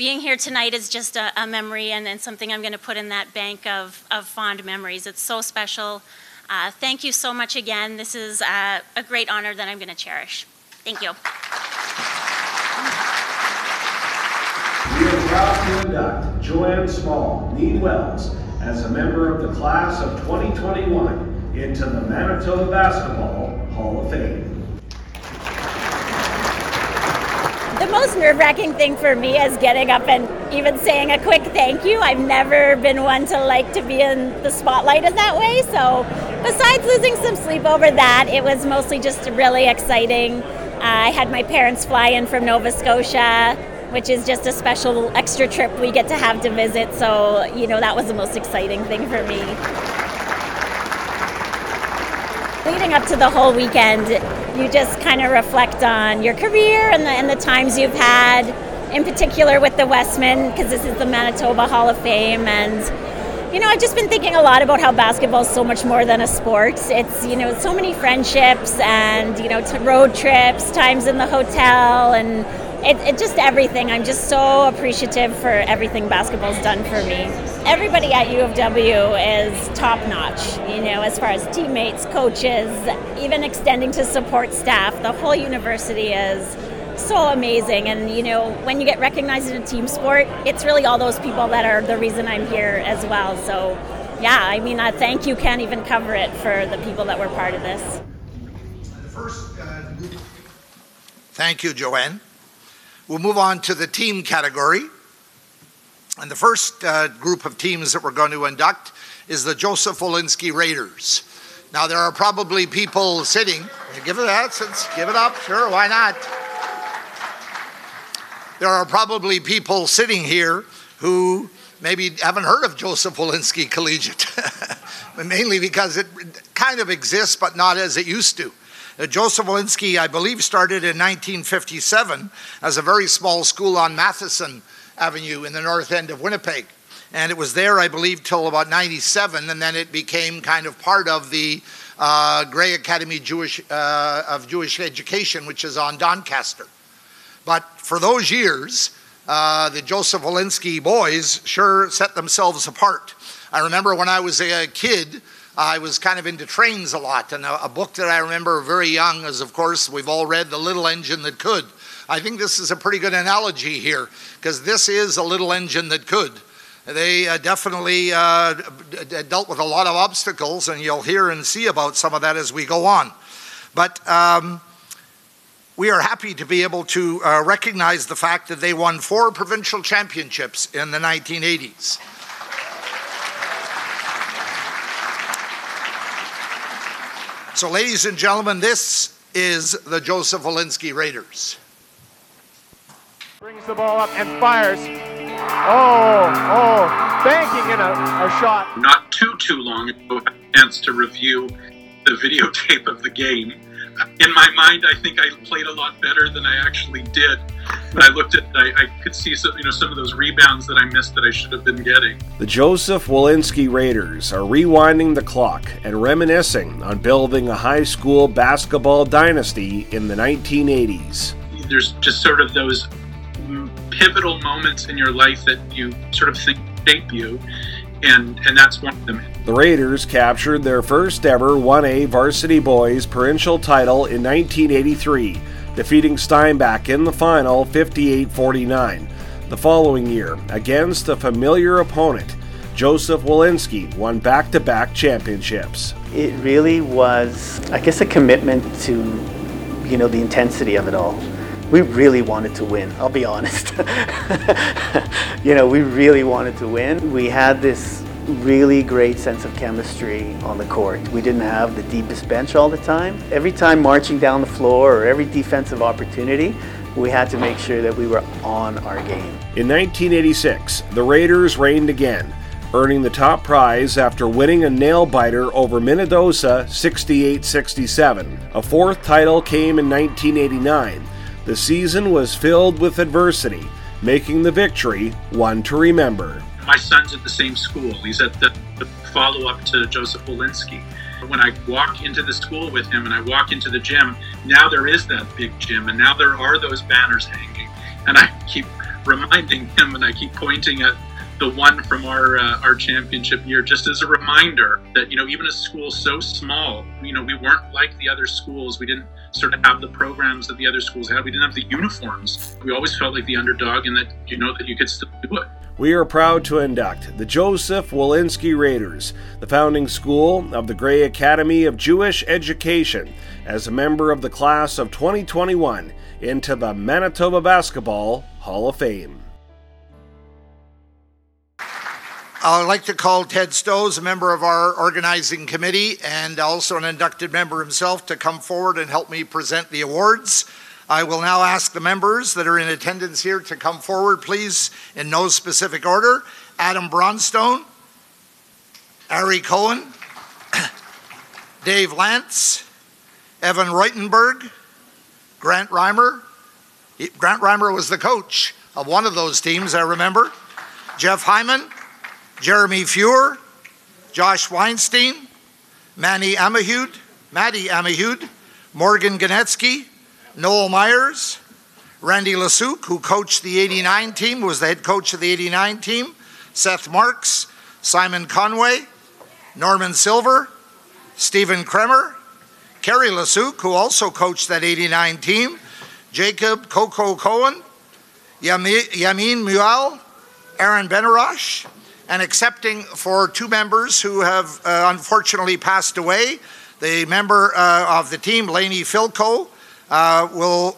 being here tonight is just a, a memory and, and, something I'm going to put in that bank of, of fond memories. It's so special. Uh, thank you so much again. This is uh, a great honor that I'm going to cherish. Thank you. We are proud to induct Joanne Small, nee Wells, as a member of the class of 2021 into the Manitoba Basketball Hall of Fame. The most nerve wracking thing for me is getting up and even saying a quick thank you. I've never been one to like to be in the spotlight in that way. So, besides losing some sleep over that, it was mostly just really exciting. Uh, I had my parents fly in from Nova Scotia which is just a special extra trip we get to have to visit. So, you know, that was the most exciting thing for me. Leading up to the whole weekend, you just kind of reflect on your career and the, and the times you've had, in particular with the Wesmen, because this is the Manitoba Hall of Fame. And, you know, I've just been thinking a lot about how basketball is so much more than a sport. It's, you know, so many friendships and, you know, road trips, times in the hotel, and it, it, just everything. I'm just so appreciative for everything basketball's done for me. Everybody at U of W is top notch, you know, as far as teammates, coaches, even extending to support staff. The whole university is so amazing. And, you know, when you get recognized in a team sport, it's really all those people that are the reason I'm here as well. So, yeah, I mean, a thank you can't even cover it for the people that were part of this. Thank you, Joanne. We'll move on to the team category. And the first uh, group of teams that we're going to induct is the Joseph Wolinsky Raiders. Now, there are probably people sitting, give it that, since, give it up, sure, why not? There are probably people sitting here who maybe haven't heard of Joseph Wolinsky Collegiate, mainly because it kind of exists, but not as it used to. Uh, Joseph Wolinsky, I believe, started in 1957 as a very small school on Matheson Avenue in the north end of Winnipeg. And it was there, I believe, till about 97, and then it became kind of part of the uh, Gray Academy Jewish, uh, of Jewish Education, which is on Doncaster. But for those years, uh, the Joseph Wolinsky boys sure set themselves apart. I remember when I was a kid, I was kind of into trains a lot. And a, a, book that I remember very young is, of course, we've all read The Little Engine That Could. I think this is a pretty good analogy here because this is a little engine that could. They uh, definitely uh, dealt with a lot of obstacles, and you'll hear and see about some of that as we go on. But um, we are happy to be able to uh, recognize the fact that they won four provincial championships in the 1980s. So, ladies and gentlemen, this is the Joseph Wolinsky Raiders. Brings the ball up and fires. Oh, oh, banking in a, a shot. Not too, too long ago, a chance to review the videotape of the game. In my mind, I think I played a lot better than I actually did. But I looked at, I, I could see some, you know, some of those rebounds that I missed that I should have been getting. The Joseph Wolinsky Raiders are rewinding the clock and reminiscing on building a high school basketball dynasty in the 1980s. There's just sort of those pivotal moments in your life that you sort of think shape you, and and that's one of them. The Raiders captured their first ever 1A varsity boys provincial title in 1983, defeating Steinbach in the final 58 49. The following year, against a familiar opponent, Joseph Wolinsky won back to back championships. It really was, I guess, a commitment to, you know, the intensity of it all. We really wanted to win, I'll be honest. you know, we really wanted to win. We had this really great sense of chemistry on the court. We didn't have the deepest bench all the time. Every time marching down the floor or every defensive opportunity, we had to make sure that we were on our game. In 1986, the Raiders reigned again, earning the top prize after winning a nail biter over Minnedosa 68 67. A fourth title came in 1989 the season was filled with adversity, making the victory one to remember. My son's at the same school. He's at the, the follow up to Joseph Wolinsky. When I walk into the school with him and I walk into the gym, now there is that big gym and now there are those banners hanging. And I keep reminding him and I keep pointing at the one from our uh, our championship year just as a reminder that you know even a school so small you know we weren't like the other schools. We didn't sort of have the programs that the other schools had. We didn't have the uniforms. We always felt like the underdog and that you know that you could still do it. We are proud to induct the Joseph Wolinsky Raiders, the founding school of the Gray Academy of Jewish Education, as a member of the class of 2021 into the Manitoba Basketball Hall of Fame. I'd like to call Ted Stowes, a member of our organizing committee and also an inducted member himself, to come forward and help me present the awards. I will now ask the members that are in attendance here to come forward, please, in no specific order. Adam Bronstone, Ari Cohen, Dave Lance, Evan Reutenberg, Grant Reimer. Grant Reimer was the coach of one of those teams, I remember. Jeff Hyman, Jeremy Feuer, Josh Weinstein, Manny Amahud, Maddie Amahud, Morgan Ganetsky, Noel Myers, Randy Lasuk, who coached the 89 team, was the head coach of the 89 team, Seth Marks, Simon Conway, Norman Silver, Stephen Kremer, Kerry Lasuk, who also coached that 89 team, Jacob Coco Cohen, Yamin Mual, Aaron Benarosh, and accepting for two members who have uh, unfortunately passed away. The member uh, of the team, Laney Filco, uh, will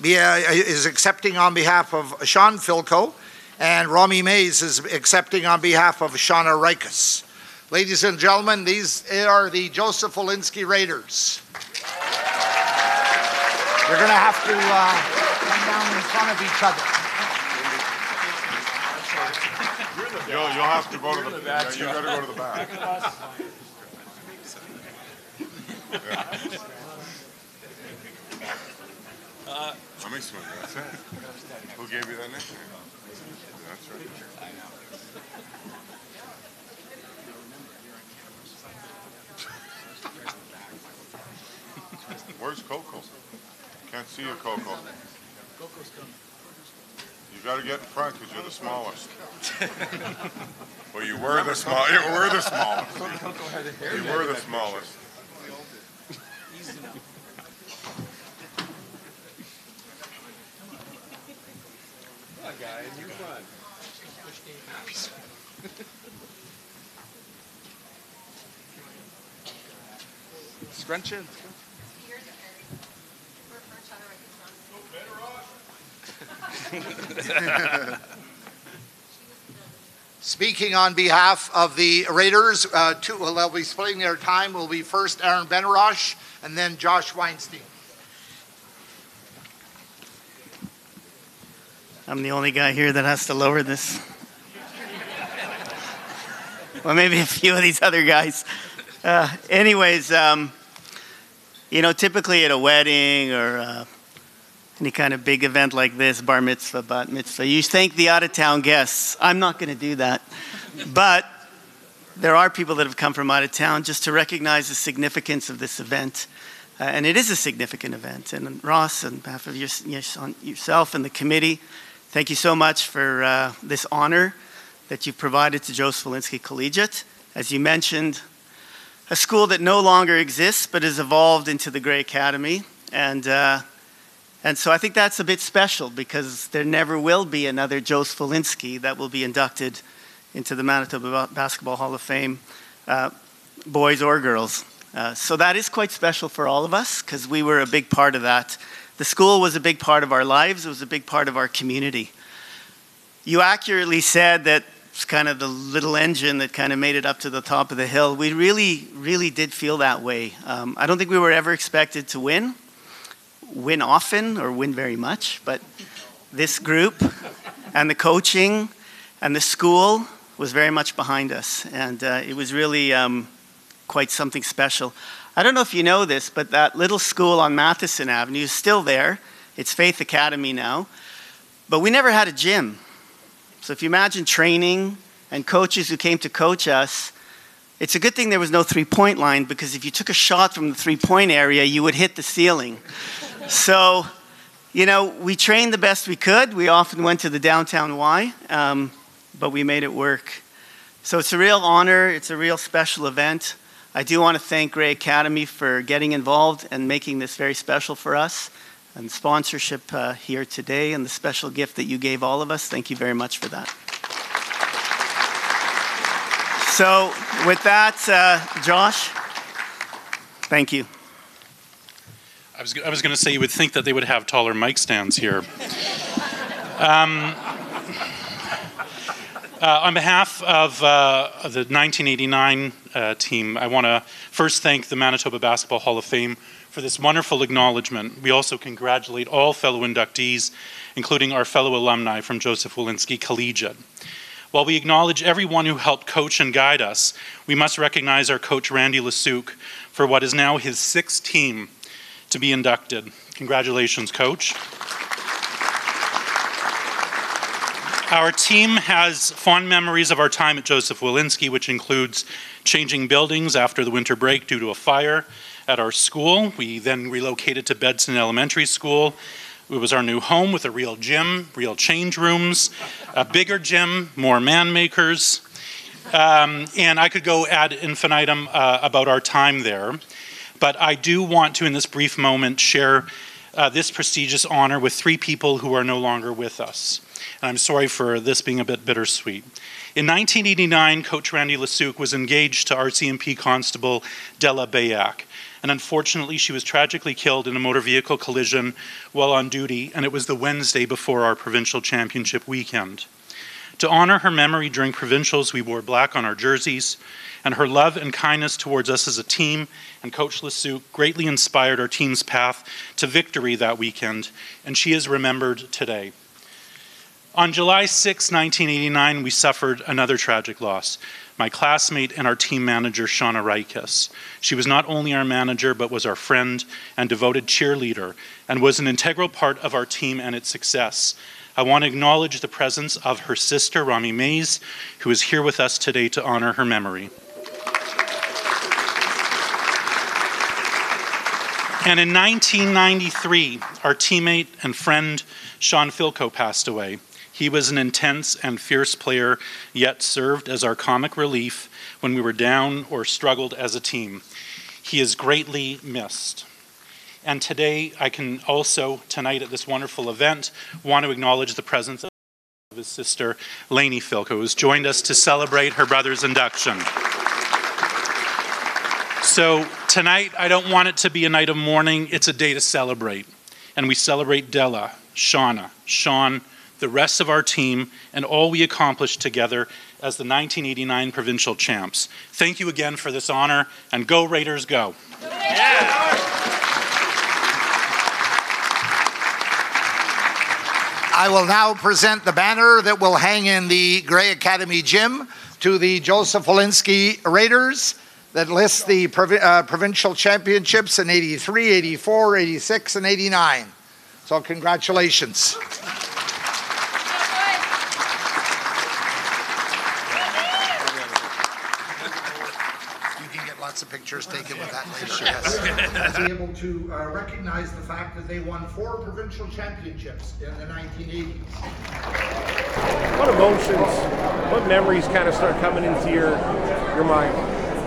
be uh, is accepting on behalf of Sean Filco, and Rami Mays is accepting on behalf of Shauna Rikus. Ladies and gentlemen, these are the Joseph Wolinsky Raiders. You're going to have to uh, come down in front of each other. You'll, you'll have to go to the, yeah, you gotta go to the back. Uh, Let me swing, that's it. Who gave you that nickname? That's right. I know. Where's Coco? Can't see you, Coco. Coco's coming. You got to get in front because you're the smallest. well, you were the small. You were the smallest. You were the smallest. Come on, guys, you're fun. Scrunch in. Speaking on behalf of the Raiders, uh, two, well, they'll be splitting their time. Will be first Aaron Benarosh and then Josh Weinstein. I'm the only guy here that has to lower this. well, maybe a few of these other guys. Uh, anyways, um, You know, typically at a wedding or uh, any kind of big event like this, bar mitzvah, bat mitzvah, you thank the out of town guests. I'm not going to do that. but there are people that have come from out of town just to recognize the significance of this event. Uh, and it is a significant event. And Ross, on behalf of your, yourself and the committee, thank you so much for uh, this honor that you've provided to Joseph Wolinsky Collegiate. As you mentioned, a school that no longer exists but has evolved into the Gray Academy. And, uh, and so I think that's a bit special because there never will be another Joe Wolinsky that will be inducted into the Manitoba Basketball Hall of Fame, uh, boys or girls. Uh, so that is quite special for all of us because we were a big part of that. The school was a big part of our lives, it was a big part of our community. You accurately said that it's kind of the little engine that kind of made it up to the top of the hill. We really, really did feel that way. Um, I don't think we were ever expected to win, win often or win very much, but this group and the coaching and the school was very much behind us. And uh, it was really um, quite something special. I don't know if you know this, but that little school on Matheson Avenue is still there. It's Faith Academy now. But we never had a gym. So if you imagine training and coaches who came to coach us, it's a good thing there was no three point line because if you took a shot from the three point area, you would hit the ceiling. So, you know, we trained the best we could. We often went to the downtown Y, um, but we made it work. So it's a real honor, it's a real special event. I do want to thank Gray Academy for getting involved and making this very special for us and sponsorship uh, here today and the special gift that you gave all of us. Thank you very much for that. So, with that, uh, Josh, thank you. I was, I was going to say you would think that they would have taller mic stands here. Um, uh, on behalf of, uh, the 1989 uh, team, I want to first thank the Manitoba Basketball Hall of Fame for this wonderful acknowledgement. We also congratulate all fellow inductees, including our fellow alumni from Joseph Wolinsky Collegiate. While we acknowledge everyone who helped coach and guide us, we must recognize our coach Randy Lasuc for what is now his sixth team to be inducted. Congratulations, coach. Our team has fond memories of our time at Joseph Wolinsky, which includes changing buildings after the winter break due to a fire at our school. We then relocated to Bedson Elementary School. It was our new home with a real gym, real change rooms, a bigger gym, more man makers. Um, and I could go ad infinitum uh, about our time there. But I do want to, in this brief moment, share uh, this prestigious honor with three people who are no longer with us. And I'm sorry for this being a bit bittersweet. In 1989, Coach Randy Lasuc was engaged to RCMP Constable Della Beyak. And unfortunately, she was tragically killed in a motor vehicle collision while on duty, and it was the Wednesday before our provincial championship weekend. To honor her memory during provincials, we wore black on our jerseys, and her love and kindness towards us as a team and Coach Lasuc greatly inspired our team's path to victory that weekend, and she is remembered today. On July 6, 1989, we suffered another tragic loss. My classmate and our team manager, Shauna Reikus. She was not only our manager, but was our friend and devoted cheerleader, and was an integral part of our team and its success. I want to acknowledge the presence of her sister, Rami Mays, who is here with us today to honor her memory. And in 1993, our teammate and friend Sean Filko passed away. He was an intense and fierce player, yet served as our comic relief when we were down or struggled as a team. He is greatly missed. And today, I can also, tonight at this wonderful event, want to acknowledge the presence of his sister, Lainey Filko, who has joined us to celebrate her brother's induction. So, tonight, I don't want it to be a night of mourning, it's a day to celebrate. And we celebrate Della, Shauna, Sean, the rest of our team, and all we accomplished together as the 1989 provincial champs. Thank you again for this honor, and go Raiders, go. I will now present the banner that will hang in the Gray Academy gym to the Joseph Wolinsky Raiders. that lists the uh, provincial championships in 83, 84, 86, and 89. So, congratulations. You can get lots of pictures taken with that later. Yes. Be able to uh, recognize the fact that they won four provincial championships in the 1980s. What emotions, what memories kind of start coming into your your mind?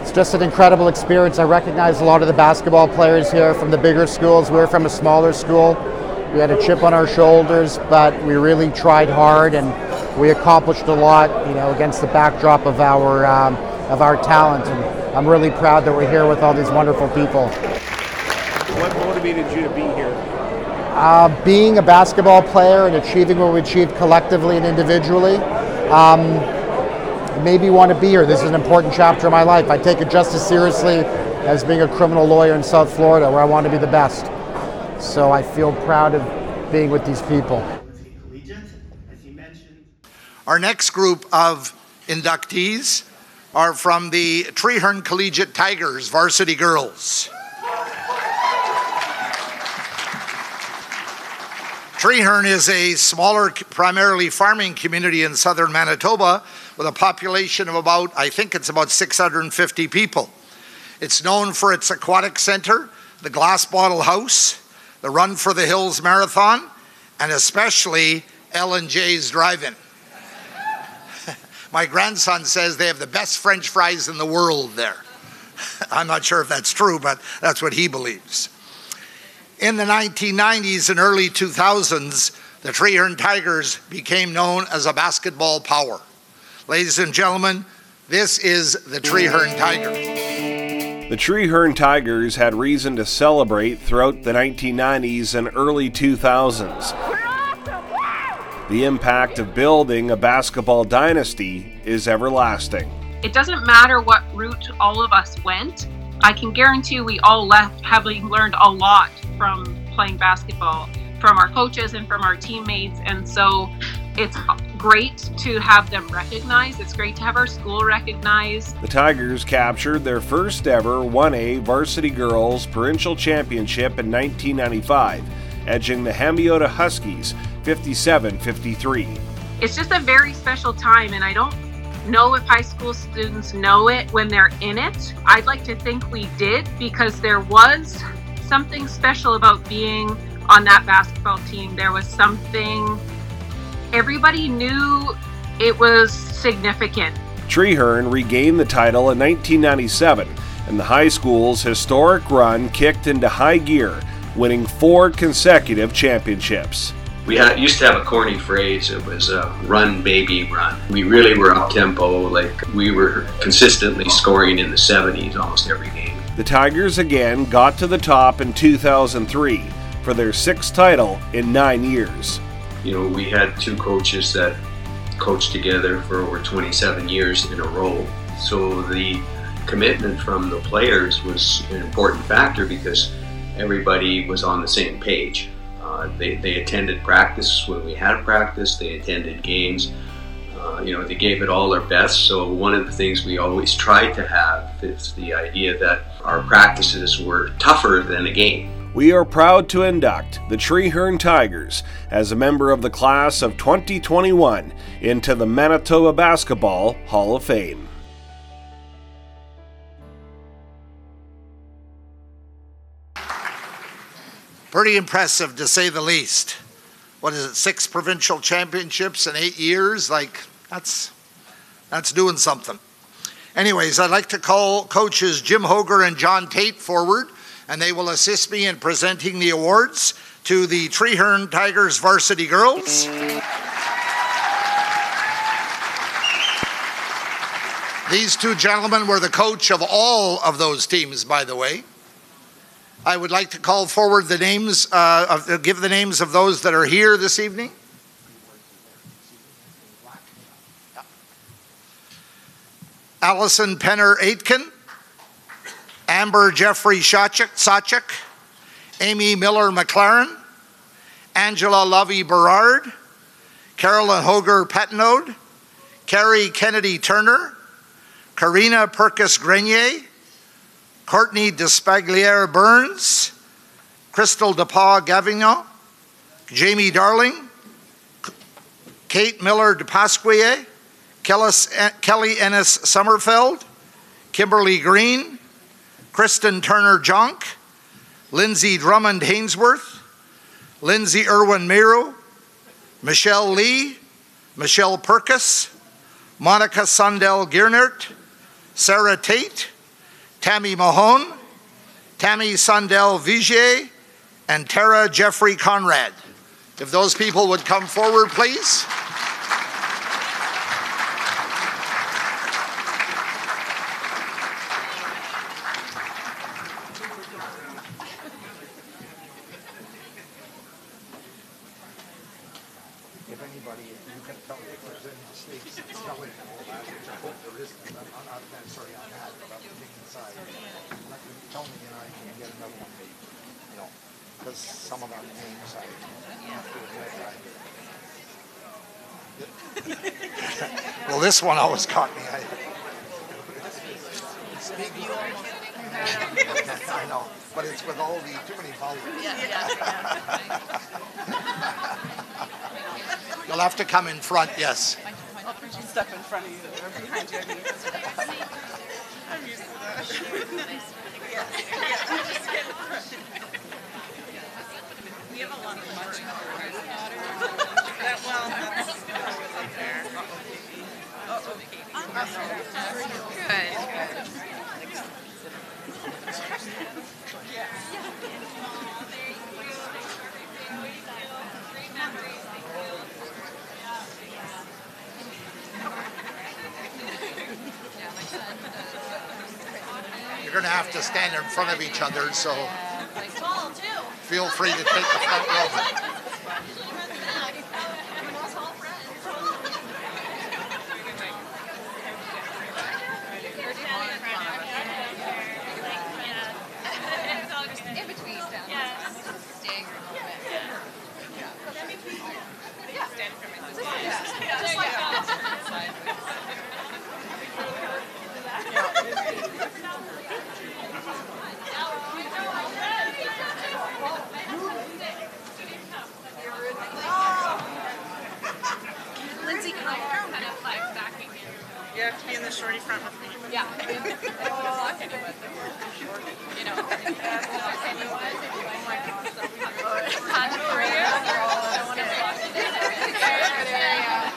It's just an incredible experience. I recognize a lot of the basketball players here from the bigger schools. We were from a smaller school. We had a chip on our shoulders, but we really tried hard and we accomplished a lot, you know, against the backdrop of our um, of our talent. And I'm really proud that we're here with all these wonderful people. What motivated you to be here? Uh, being a basketball player and achieving what we achieved collectively and individually, um, made me want to be here. This is an important chapter of my life. I take it just as seriously as being a criminal lawyer in South Florida, where I want to be the best. So I feel proud of being with these people. Our next group of inductees are from the Treherne Collegiate Tigers varsity girls. Treherne is a smaller, primarily farming community in southern Manitoba with a population of about, I think it's about 650 people. It's known for its aquatic center, the Glass Bottle House, the Run for the Hills Marathon, and especially Ellen J's Drive-In. My grandson says they have the best French fries in the world there. I'm not sure if that's true, but that's what he believes. In the 1990s and early 2000s, the Treherne Tigers became known as a basketball power. Ladies and gentlemen, this is the Treherne Tigers. The Treherne Tigers had reason to celebrate throughout the 1990s and early 2000s. The impact of building a basketball dynasty is everlasting. It doesn't matter what route all of us went. I can guarantee we all left having learned a lot from playing basketball, from our coaches and from our teammates. And so it's great to have them recognized. It's great to have our school recognized. The Tigers captured their first ever 1A varsity girls provincial championship in 1995, edging the Hamiota Huskies 57 53. It's just a very special time, and I don't know if high school students know it when they're in it. I'd like to think we did because there was something special about being on that basketball team. There was something everybody knew it was significant. Treherne regained the title in 1997, and the high school's historic run kicked into high gear, winning four consecutive championships. We had, used to have a corny phrase. It was uh, "run, baby, run." We really were up tempo. Like we were consistently scoring in the 70s almost every game. The Tigers again got to the top in 2003 for their sixth title in nine years. You know, we had two coaches that coached together for over 27 years in a row. So the commitment from the players was an important factor because everybody was on the same page. Uh, they, they attended practice when we had practice, they attended games. Uh, you know, they gave it all their best. So, one of the things we always tried to have is the idea that our practices were tougher than a game. We are proud to induct the Treherne Tigers as a member of the class of 2021 into the Manitoba Basketball Hall of Fame. Pretty impressive to say the least. What is it, six provincial championships in eight years? Like, that's, that's doing something. Anyways, I'd like to call coaches Jim Hoger and John Tate forward, and they will assist me in presenting the awards to the Treherne Tigers varsity girls. These two gentlemen were the coach of all of those teams, by the way. I would like to call forward the names, uh, of, uh, give the names of those that are here this evening. Allison Penner Aitken, Amber Jeffrey Sachik, Amy Miller McLaren, Angela Lovey Berard, Carolyn Hoger Petnode, Carrie Kennedy Turner, Karina Perkis Grenier, Courtney Despagliere Burns, Crystal DePaul Gavignon, Jamie Darling, Kate Miller DePasquier, Kelly Ennis Sommerfeld, Kimberly Green, Kristen Turner Jonk, Lindsay Drummond Hainsworth, Lindsay Irwin Miro, Michelle Lee, Michelle Perkis, Monica Sundell Giernert, Sarah Tate, Tammy Mahone, Tammy Sundell Vigier, and Tara Jeffrey Conrad. If those people would come forward, please. If anybody, you can tell if there's any mistakes, tell it. I hope there isn't. I'm I'm not necessarily on that, but I'm thinking inside. Tell me and I can get another one made, you know, because some of them names I have to admit I. Well, this one always caught me. I I know, but it's with all the, too many vowels. You'll have to come in front, yes. I'll put you stuff in front of you or behind you. I mean, I'm used to that. Yeah, yeah, just get in front. We have a lot of much That, well, that's probably up there. Oh, okay. Good, You're going to have to stand in front of each other, so feel free to take the front row. In between down. Stagger a little bit. Yeah. Stand from it. Lindsay, can I kind of like back me here? You have to be in the shorty front with me. Yeah. Oh, anyway. You know. Time for you. I want to block it. There, there, yeah.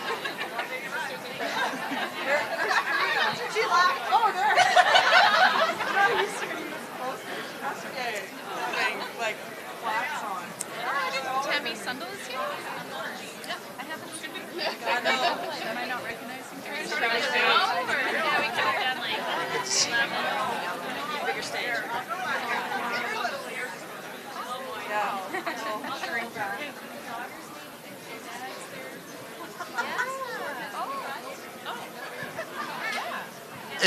She laughed. Oh, there. No, you see me close. That's okay. Having like flags on. Tammy Sundell is here. I haven't seen her. I know. Am I not recognizing her? Yeah, we could have done like bigger stage. Yeah. Shrink back.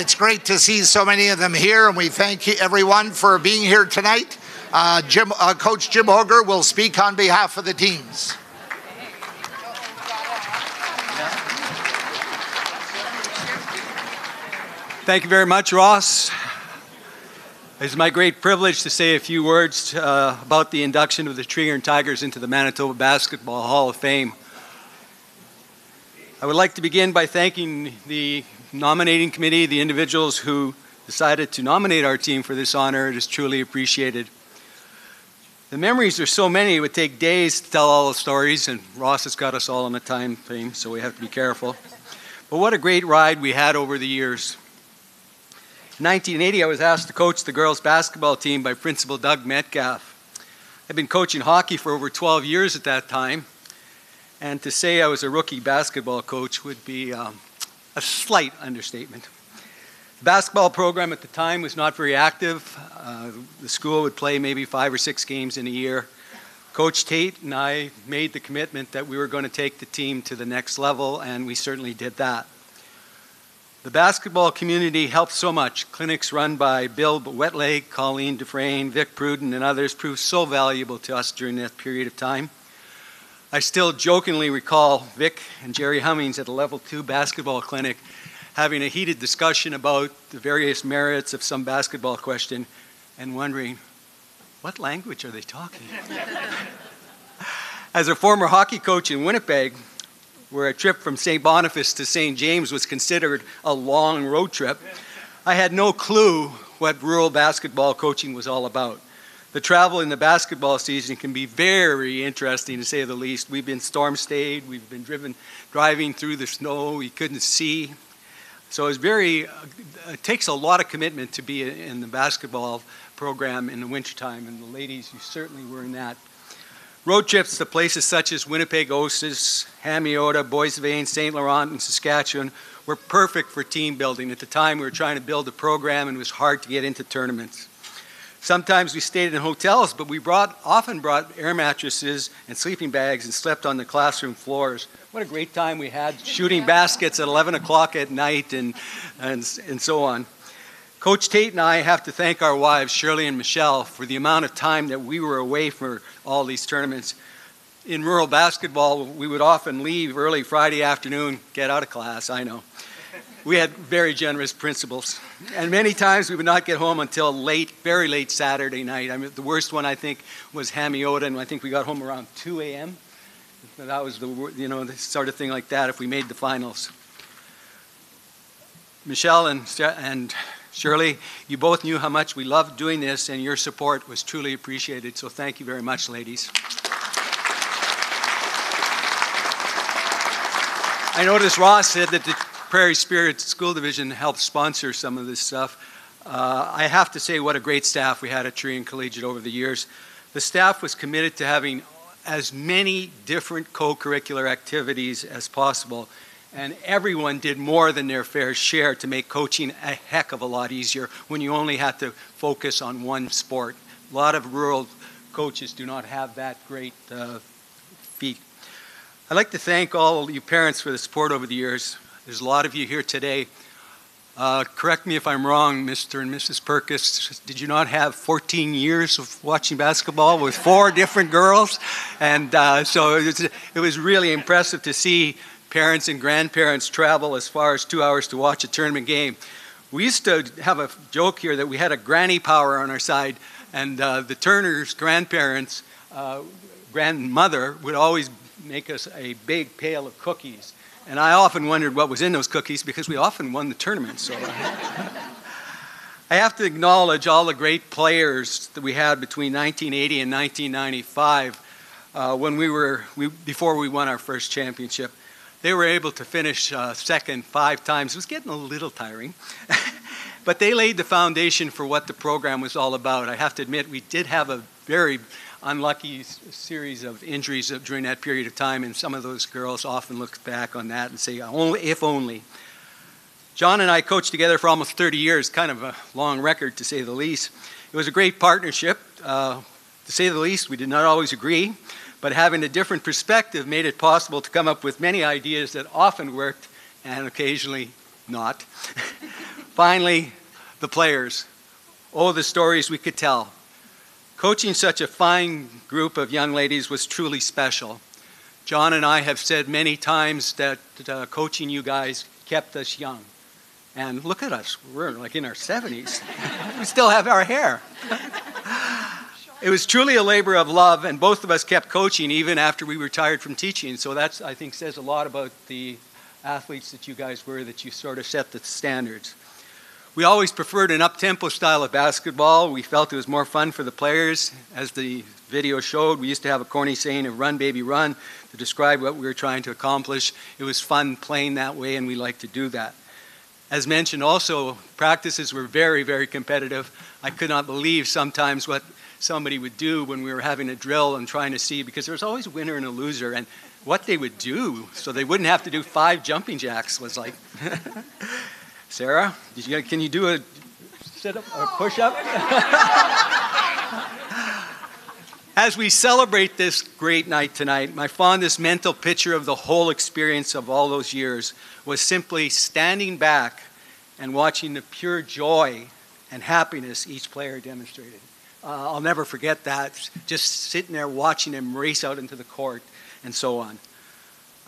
It's great to see so many of them here, and we thank everyone for being here tonight. Uh, Jim, uh, Coach Jim Hoger will speak on behalf of the teams. Thank you very much, Ross. It's my great privilege to say a few words uh, about the induction of the Treherne Tigers into the Manitoba Basketball Hall of Fame. I would like to begin by thanking the nominating committee, the individuals who decided to nominate our team for this honor. It is truly appreciated. The memories are so many, it would take days to tell all the stories, and Ross has got us all on a time frame, so we have to be careful. But what a great ride we had over the years. In 1980, I was asked to coach the girls' basketball team by Principal Doug Metcalf. I'd been coaching hockey for over 12 years at that time, and to say I was a rookie basketball coach would be um, a slight understatement. The basketball program at the time was not very active. Uh, the school would play maybe five or six games in a year. Coach Tate and I made the commitment that we were going to take the team to the next level, and we certainly did that. The basketball community helped so much. Clinics run by Bill Wetleg, Colleen Dufresne, Vic Pruden, and others proved so valuable to us during that period of time. I still jokingly recall Vic and Jerry Hummings at a level two basketball clinic having a heated discussion about the various merits of some basketball question and wondering, what language are they talking? As a former hockey coach in Winnipeg, where a trip from St. Boniface to St. James was considered a long road trip, I had no clue what rural basketball coaching was all about. The travel in the basketball season can be very interesting to say the least. We've been storm stayed, we've been driven driving through the snow, we couldn't see. So it's very, uh, it takes a lot of commitment to be in the basketball program in the wintertime, and the ladies, you certainly were in that. Road trips to places such as Winnipeg, Osas, Hamiota, Boissevain, St. Laurent, and Saskatchewan were perfect for team building. At the time, we were trying to build a program, and it was hard to get into tournaments. Sometimes we stayed in hotels, but we brought, often brought air mattresses and sleeping bags and slept on the classroom floors. What a great time we had shooting baskets at 11 o'clock at night and, and, and so on. Coach Tate and I have to thank our wives, Shirley and Michelle, for the amount of time that we were away for all these tournaments. In rural basketball, we would often leave early Friday afternoon, get out of class, I know. We had very generous principals. And many times we would not get home until late, very late Saturday night. I mean, the worst one, I think, was Hamiota, and I think we got home around 2 a.m. That was the, you know, the sort of thing like that if we made the finals. Michelle and, and Shirley, you both knew how much we loved doing this, and your support was truly appreciated. So thank you very much, ladies. I noticed Ross said that the Prairie Spirit School Division helped sponsor some of this stuff. Uh, I have to say, what a great staff we had at Treherne Collegiate over the years. The staff was committed to having as many different co curricular activities as possible and everyone did more than their fair share to make coaching a heck of a lot easier when you only had to focus on one sport. A lot of rural coaches do not have that great uh, feat. I'd like to thank all you parents for the support over the years. There's a lot of you here today. Uh, correct me if I'm wrong, Mr. and Mrs. Perkis. Did you not have 14 years of watching basketball with four different girls? And uh, so it was, it was really impressive to see parents and grandparents travel as far as two hours to watch a tournament game. We used to have a joke here that we had a granny power on our side, and uh, the Turners' grandparents, uh, grandmother, would always make us a big pail of cookies. And I often wondered what was in those cookies because we often won the tournament. So I have to acknowledge all the great players that we had between 1980 and 1995 uh, when we were we, before we won our first championship. They were able to finish uh, second five times. It was getting a little tiring. but they laid the foundation for what the program was all about. I have to admit, we did have a very unlucky series of injuries during that period of time, and some of those girls often look back on that and say, only, if only. John and I coached together for almost 30 years, kind of a long record to say the least. It was a great partnership. Uh, to say the least, we did not always agree, but having a different perspective made it possible to come up with many ideas that often worked and occasionally not. Finally, the players. Oh, the stories we could tell. Coaching such a fine group of young ladies was truly special. John and I have said many times that uh, coaching you guys kept us young. And look at us, we're like in our 70s. we still have our hair. It was truly a labor of love, and both of us kept coaching even after we retired from teaching. So that's, I think, says a lot about the athletes that you guys were, that you sort of set the standards. We always preferred an up tempo style of basketball. We felt it was more fun for the players. As the video showed, we used to have a corny saying of run, baby, run to describe what we were trying to accomplish. It was fun playing that way, and we liked to do that. As mentioned, also, practices were very, very competitive. I could not believe sometimes what somebody would do when we were having a drill and trying to see, because there was always a winner and a loser, and what they would do so they wouldn't have to do five jumping jacks was like, Sarah, you, can you do a sit up or push up? As we celebrate this great night tonight, my fondest mental picture of the whole experience of all those years was simply standing back and watching the pure joy and happiness each player demonstrated. Uh, I'll never forget that, just sitting there watching them race out into the court and so on.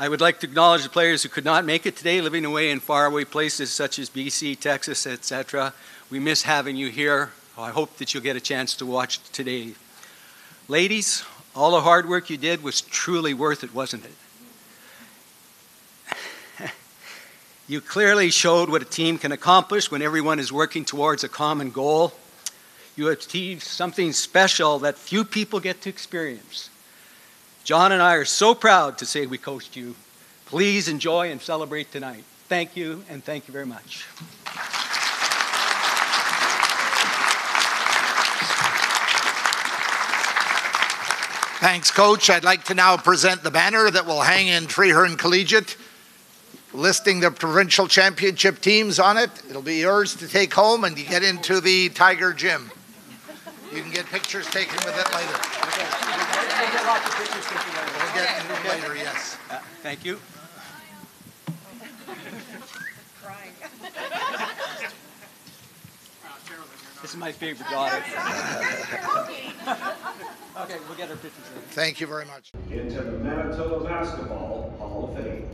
I would like to acknowledge the players who could not make it today, living away in faraway places such as BC, Texas, etc. We miss having you here. I hope that you'll get a chance to watch today. Ladies, all the hard work you did was truly worth it, wasn't it? you clearly showed what a team can accomplish when everyone is working towards a common goal. You achieved something special that few people get to experience. John and I are so proud to say we coached you. Please enjoy and celebrate tonight. Thank you, and thank you very much. Thanks, Coach. I'd like to now present the banner that will hang in Treherne Collegiate, listing the provincial championship teams on it. It'll be yours to take home, and you get into the Tiger Gym. You can get pictures taken with it later. We'll get lots of pictures taken later. We'll get into it later, yes. Uh, Thank you. This is my favorite daughter. okay, we'll get our pictures later. Thank you very much. Into the Manitoba Basketball Hall of Fame.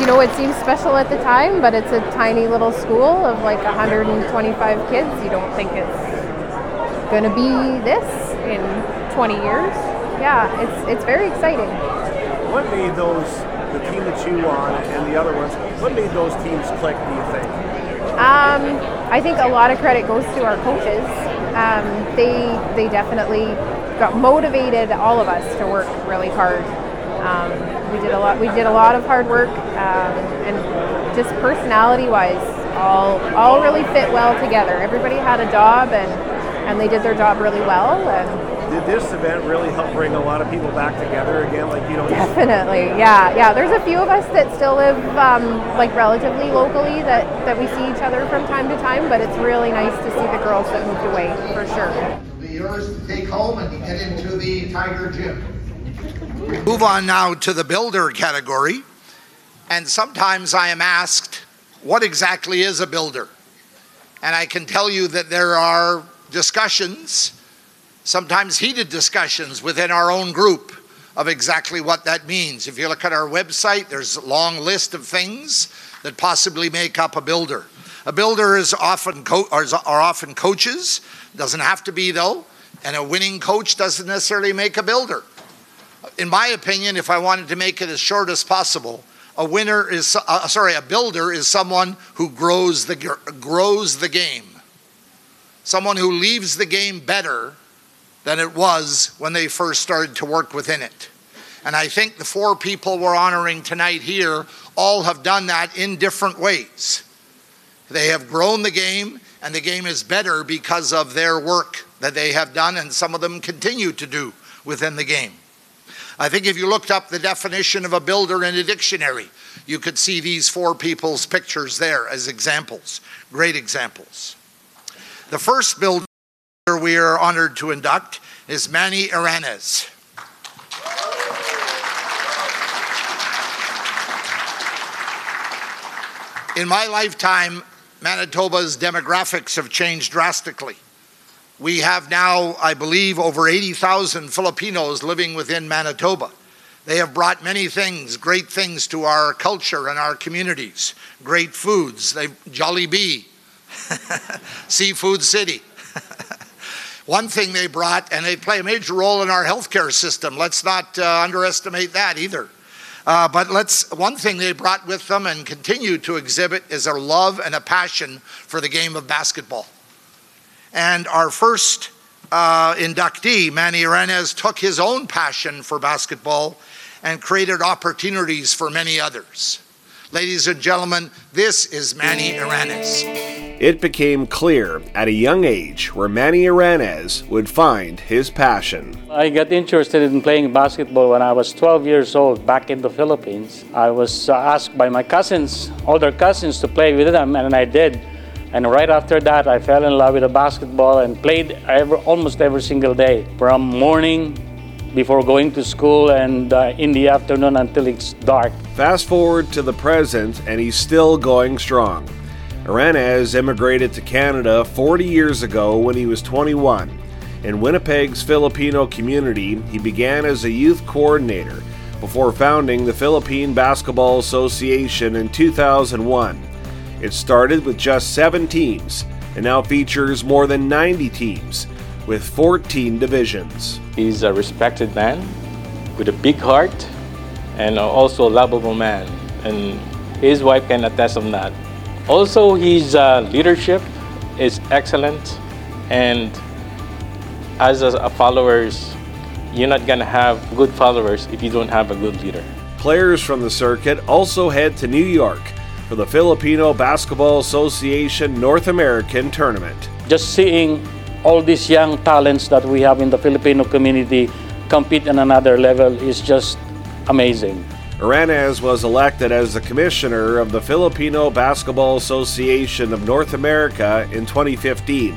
You know, it seems special at the time, but it's a tiny little school of like 125 kids. You don't think it's going to be this in 20 years. Yeah, it's it's very exciting. What made those, the team that you won and the other ones, what made those teams click, do you think? Um, I think a lot of credit goes to our coaches. Um, they they definitely got motivated all of us to work really hard. Um, we did a lot. We did a lot of hard work, um, and just personality-wise, all all really fit well together. Everybody had a job, and and they did their job really well. And Did this event really help bring a lot of people back together again? Like, you know, just- Definitely, yeah, yeah. There's a few of us that still live um, like relatively locally that that we see each other from time to time, but it's really nice to see the girls that moved away for sure. It'll yours to take home, and get into the Tiger Gym. Move on now to the builder category. And sometimes I am asked, what exactly is a builder? And I can tell you that there are discussions, sometimes heated discussions within our own group of exactly what that means. If you look at our website, there's a long list of things that possibly make up a builder. A builder is often are often coaches, doesn't have to be though, and a winning coach doesn't necessarily make a builder in my opinion, if I wanted to make it as short as possible, a winner is uh, sorry, a builder is someone who grows the grows the game. Someone who leaves the game better than it was when they first started to work within it. And I think the four people we're honoring tonight here all have done that in different ways. They have grown the game, and the game is better because of their work that they have done, and some of them continue to do within the game. I think if you looked up the definition of a builder in a dictionary, you could see these four people's pictures there as examples, great examples. The first builder we are honored to induct is Manny Aranez. In my lifetime, Manitoba's demographics have changed drastically. We have now, I believe, over 80,000 Filipinos living within Manitoba. They have brought many things, great things to our culture and our communities. Great foods, they Jollibee, Seafood City. One thing they brought, and they play a major role in our healthcare system. Let's not uh, underestimate that either. Uh, but let's one thing they brought with them and continue to exhibit is a love and a passion for the game of basketball. And our first uh, inductee, Manny Aranez, took his own passion for basketball and created opportunities for many others. Ladies and gentlemen, this is Manny Aranez. It became clear at a young age where Manny Aranez would find his passion. I got interested in playing basketball when I was 12 years old back in the Philippines. I was uh, asked by my cousins, older cousins, to play with them, and I did. And right after that, I fell in love with the basketball and played every, almost every single day, from morning before going to school and uh, in the afternoon until it's dark. Fast forward to the present, and he's still going strong. Aranez immigrated to Canada 40 years ago when he was 21. In Winnipeg's Filipino community, he began as a youth coordinator before founding the Philippine Basketball Association in 2001. It started with just seven teams and now features more than 90 teams with 14 divisions. He's a respected man with a big heart and also a lovable man. And his wife can attest on that. Also, his uh, leadership is excellent. And as a, a followers, you're not going to have good followers if you don't have a good leader. Players from the circuit also head to New York for the Filipino Basketball Association North American Tournament. Just seeing all these young talents that we have in the Filipino community compete on another level is just amazing. Aranez was elected as the commissioner of the Filipino Basketball Association of North America in 2015.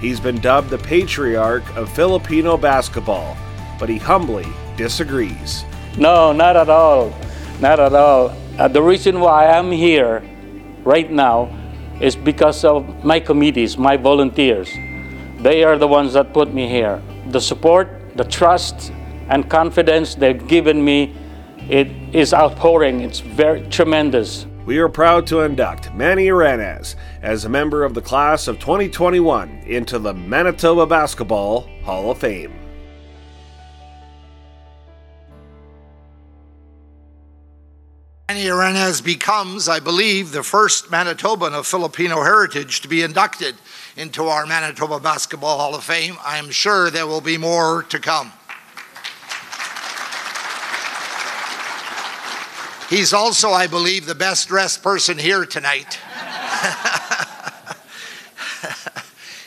He's been dubbed the patriarch of Filipino basketball, but he humbly disagrees. No, not at all. Not at all. Uh, the reason why I'm here right now is because of my committees, my volunteers. They are the ones that put me here. The support, the trust, and confidence they've given me, it is outpouring. It's very tremendous. We are proud to induct Manny Aranez as a member of the class of 2021 into the Manitoba Basketball Hall of Fame. Manny Aranez becomes, I believe, the first Manitoban of Filipino heritage to be inducted into our Manitoba Basketball Hall of Fame. I am sure there will be more to come. He's also, I believe, the best dressed person here tonight.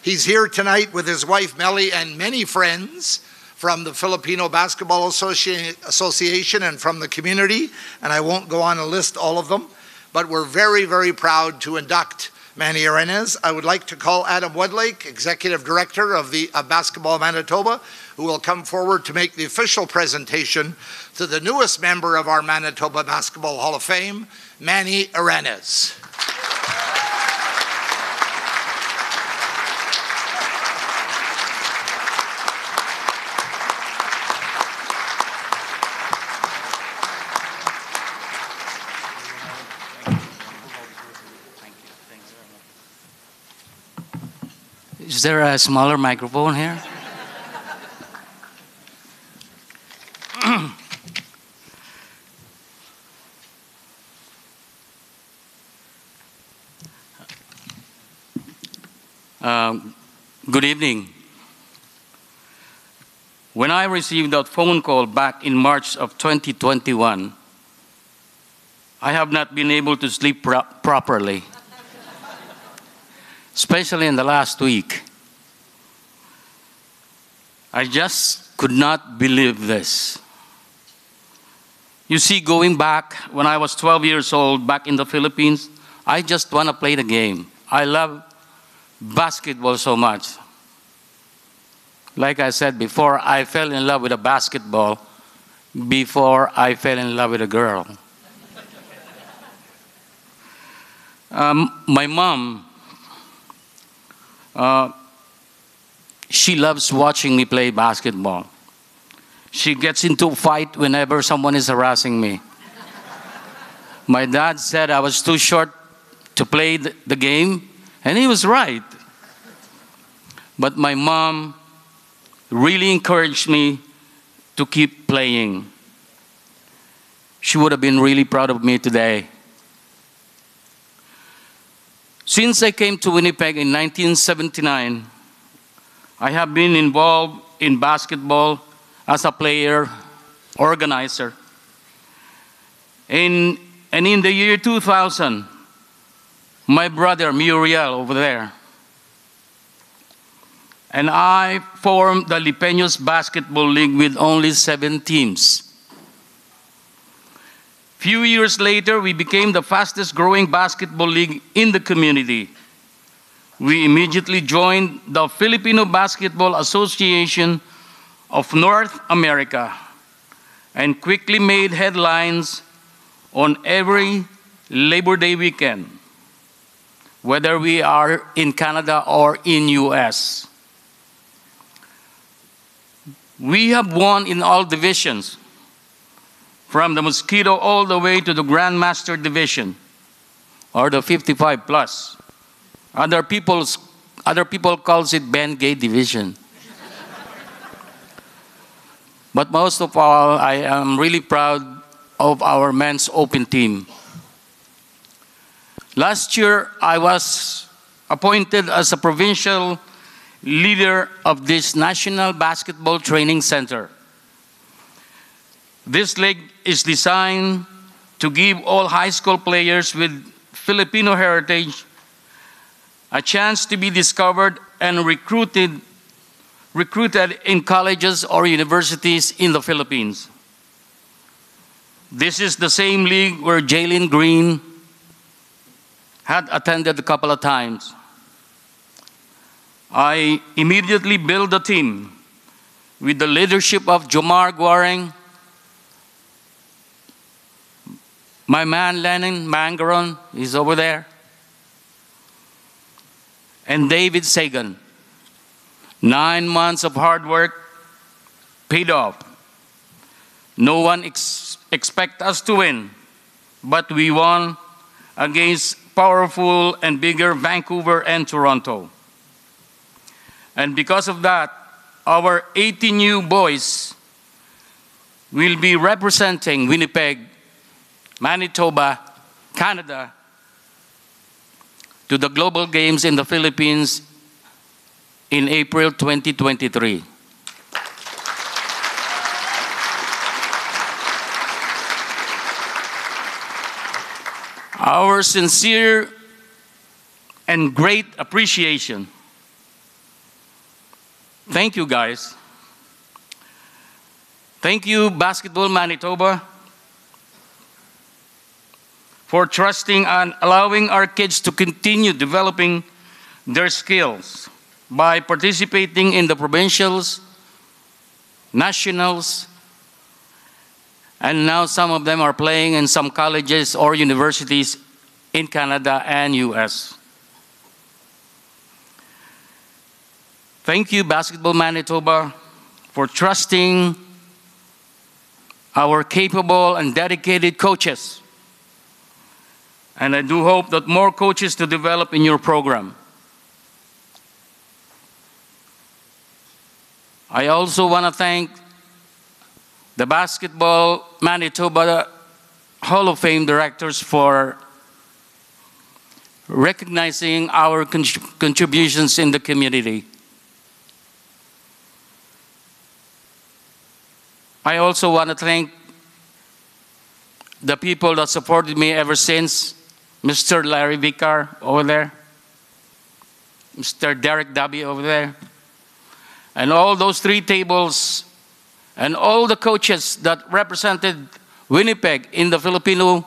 He's here tonight with his wife Melly and many friends from the Filipino Basketball Associ- Association and from the community, and I won't go on to list all of them, but we're very, very proud to induct Manny Aranez. I would like to call Adam Wedlake, Executive Director of the of Basketball Manitoba, who will come forward to make the official presentation to the newest member of our Manitoba Basketball Hall of Fame, Manny Aranez. Is there a smaller microphone here? Um, good evening. When I received that phone call back in March of 2021, I have not been able to sleep pro- properly, especially in the last week. I just could not believe this. You see, going back when I was 12 years old, back in the Philippines, I just want to play the game. I love basketball so much. Like I said before, I fell in love with a basketball before I fell in love with a girl. Um, my mom, uh, she loves watching me play basketball. She gets into a fight whenever someone is harassing me. My dad said I was too short to play the, game, and he was right. But my mom really encouraged me to keep playing. She would have been really proud of me today. Since I came to Winnipeg in 1979, I have been involved in basketball as a player, organizer. In, and in the year 2000, my brother Muriel over there and I formed the Lipeños Basketball League with only seven teams. Few years later, we became the fastest growing basketball league in the community. We immediately joined the Filipino Basketball Association of North America and quickly made headlines on every Labor Day weekend, whether we are in Canada or in US. We have won in all divisions, from the mosquito all the way to the grandmaster division, or the 55 plus. Other people's other people calls it Ben Gay division. but most of all, I am really proud of our men's open team. Last year, I was appointed as a provincial leader of this National Basketball Training Center. This league is designed to give all high school players with Filipino heritage a chance to be discovered and recruited recruited in colleges or universities in the Philippines. This is the same league where Jalen Green had attended a couple of times. I immediately built a team with the leadership of Jomar Guaring, my man Lenin Mangaron is over there, and David Sagan. Nine months of hard work paid off. No one ex- expect us to win, but we won against powerful and bigger Vancouver and Toronto. And because of that, our 80 new boys will be representing Winnipeg, Manitoba, Canada to the Global Games in the Philippines in April 2023. Our sincere and great appreciation. Thank you, guys. Thank you, Basketball Manitoba, for trusting and allowing our kids to continue developing their skills by participating in the provincials, nationals, and now some of them are playing in some colleges or universities in Canada and US. Thank you, Basketball Manitoba, for trusting our capable and dedicated coaches. And I do hope that more coaches to develop in your program. I also want to thank the Basketball Manitoba Hall of Fame directors for recognizing our con- contributions in the community. I also want to thank the people that supported me ever since Mr. Larry Vicar over there, Mr. Derek Dubby over there, and all those three tables, and all the coaches that represented Winnipeg in the Filipino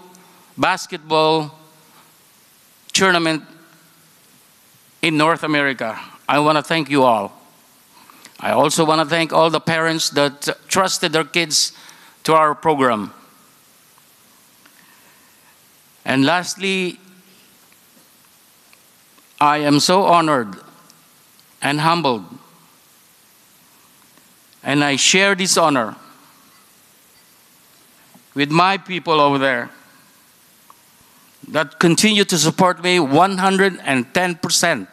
basketball tournament in North America. I want to thank you all. I also want to thank all the parents that trusted their kids to our program. And lastly, I am so honored and humbled, and I share this honor with my people over there that continue to support me 110%.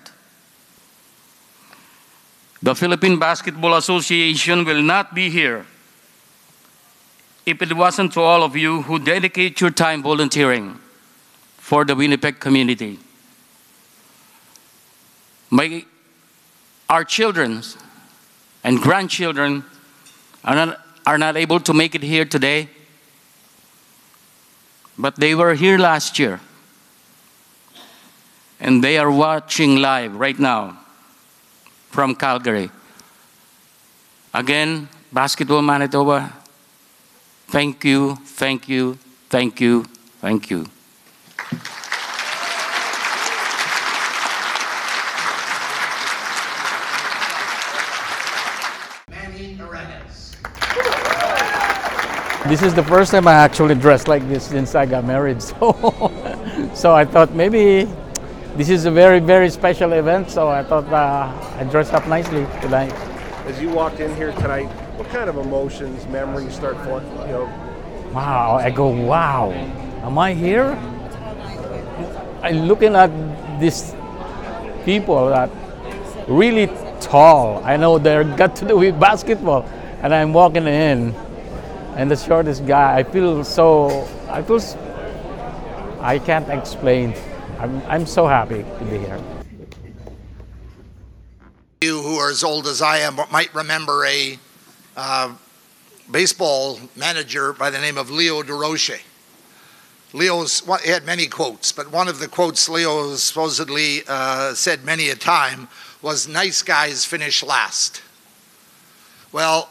The Philippine Basketball Association will not be here if it wasn't to all of you who dedicate your time volunteering for the Winnipeg community. My, our children and grandchildren are not, are not able to make it here today, but they were here last year. And they are watching live right now from Calgary. Again, Basketball Manitoba, thank you, thank you, thank you, thank you. This is the first time I actually dressed like this since I got married. So, so I thought maybe this is a very, very special event. So I thought uh, I dressed up nicely tonight. As you walked in here tonight, what kind of emotions, memories start, for, you know, Wow, I go, wow, am I here? I'm looking at these people that really tall. I know they're got to do with basketball, and I'm walking in, and the shortest guy. I feel so. I feel. I can't explain. I'm, I'm so happy to be here. You who are as old as I am might remember a uh, baseball manager by the name of Leo Durocher. Leo's well, he had many quotes, but one of the quotes Leo supposedly uh, said many a time was "Nice guys finish last." Well,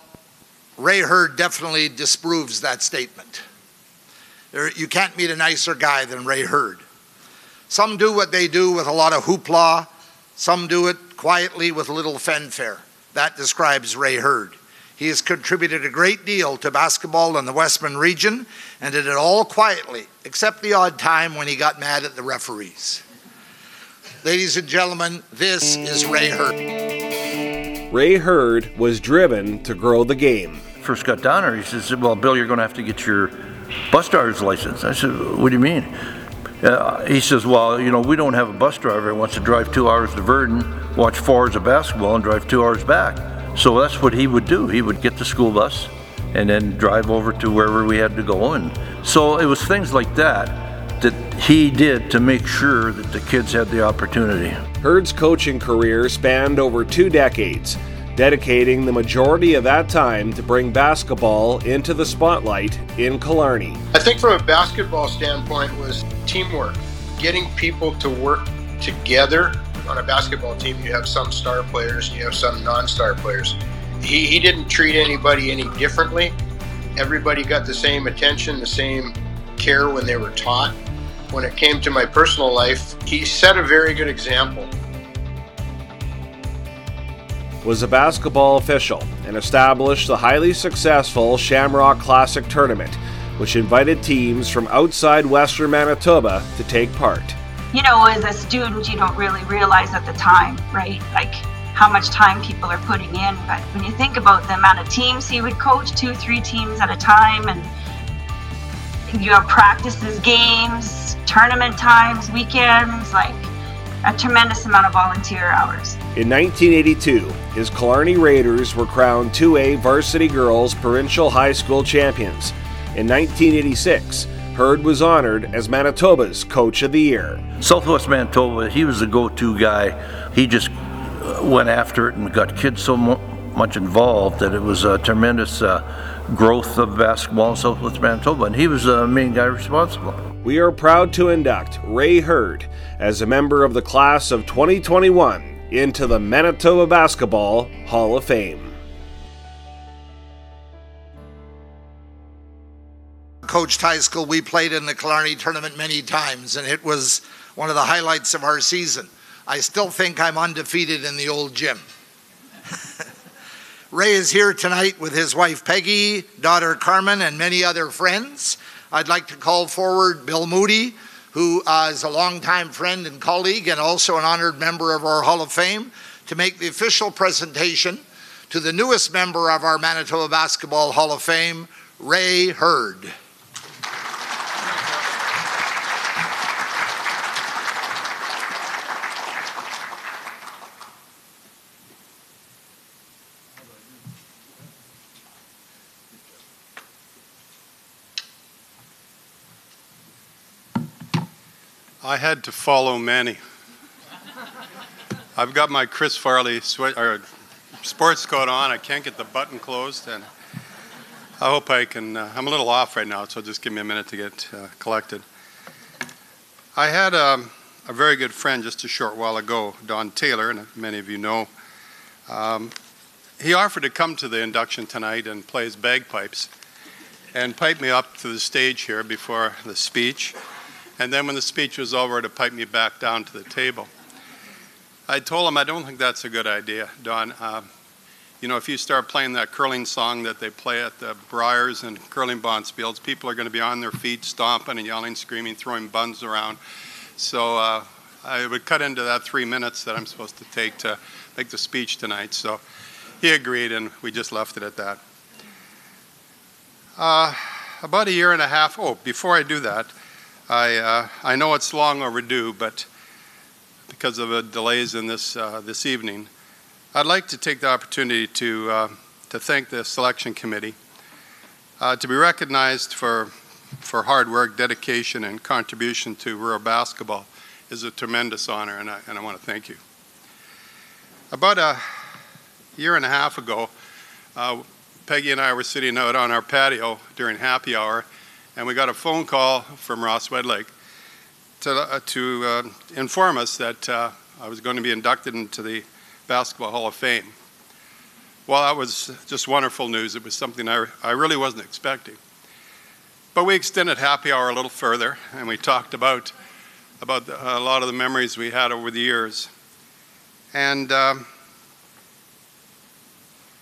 Ray Hurd definitely disproves that statement. There, you can't meet a nicer guy than Ray Hurd. Some do what they do with a lot of hoopla. Some do it quietly with little fanfare. That describes Ray Hurd. He has contributed a great deal to basketball in the Westman region and did it all quietly, except the odd time when he got mad at the referees. Ladies and gentlemen, this is Ray Hurd. Ray Hurd was driven to grow the game. First got down there, he says, Well, Bill, you're going to have to get your bus driver's license. I said, What do you mean? Uh, he says, Well, you know, we don't have a bus driver who wants to drive two hours to Verdun, watch four hours of basketball, and drive two hours back. So that's what he would do. He would get the school bus and then drive over to wherever we had to go. And so it was things like that that he did to make sure that the kids had the opportunity. Hurd's coaching career spanned over two decades, dedicating the majority of that time to bring basketball into the spotlight in Killarney. I think from a basketball standpoint was teamwork, getting people to work together. On a basketball team, you have some star players, you have some non-star players. He, he didn't treat anybody any differently. Everybody got the same attention, the same care when they were taught. When it came to my personal life, he set a very good example. was a basketball official and established the highly successful Shamrock Classic Tournament, which invited teams from outside Western Manitoba to take part. You know, as a student, you don't really realize at the time, right? Like how much time people are putting in. But when you think about the amount of teams he would coach, two, three teams at a time, and you have practices, games, tournament times, weekends, like a tremendous amount of volunteer hours. In 1982, his Killarney Raiders were crowned 2A varsity girls provincial high school champions. In 1986, Hurd was honored as Manitoba's Coach of the Year. Southwest Manitoba, he was the go-to guy. He just uh, went after it and got kids so mu- much involved that it was a tremendous uh, growth of basketball in Southwest Manitoba, and he was the main guy responsible. We are proud to induct Ray Hurd as a member of the class of 2021 into the Manitoba Basketball Hall of Fame. Coached high school, we played in the Killarney tournament many times, and it was one of the highlights of our season. I still think I'm undefeated in the old gym. Ray is here tonight with his wife Peggy, daughter Carmen, and many other friends. I'd like to call forward Bill Moody, who uh, is a longtime friend and colleague and also an honored member of our Hall of Fame, to make the official presentation to the newest member of our Manitoba Basketball Hall of Fame, Ray Hurd. I had to follow Manny. I've got my Chris Farley sweat, or sports coat on. I can't get the button closed, and I hope I can. Uh, I'm a little off right now, so just give me a minute to get uh, collected. I had um, a very good friend just a short while ago, Don Taylor, and many of you know. Um, he offered to come to the induction tonight and play his bagpipes and pipe me up to the stage here before the speech and then when the speech was over to pipe me back down to the table. I told him I don't think that's a good idea, Don. Uh, you know, if you start playing that curling song that they play at the Briers and curling bonspiels, people are going to be on their feet, stomping and yelling, screaming, throwing buns around. So uh, I would cut into that three minutes that I'm supposed to take to make the speech tonight. So he agreed, and we just left it at that. Uh, about a year and a half. Oh, before I do that, I uh, I know it's long overdue, but because of the delays in this uh, this evening, I'd like to take the opportunity to uh, to thank the selection committee uh, to be recognized for for hard work, dedication, and contribution to rural basketball is a tremendous honor, and I, and I want to thank you. About a year and a half ago, uh, Peggy and I were sitting out on our patio during happy hour, and we got a phone call from Ross Wedlake to, uh, to uh, inform us that uh, I was going to be inducted into the Basketball Hall of Fame. Well, that was just wonderful news. It was something I, I really wasn't expecting. But we extended happy hour a little further, and we talked about, about the, a lot of the memories we had over the years. And um,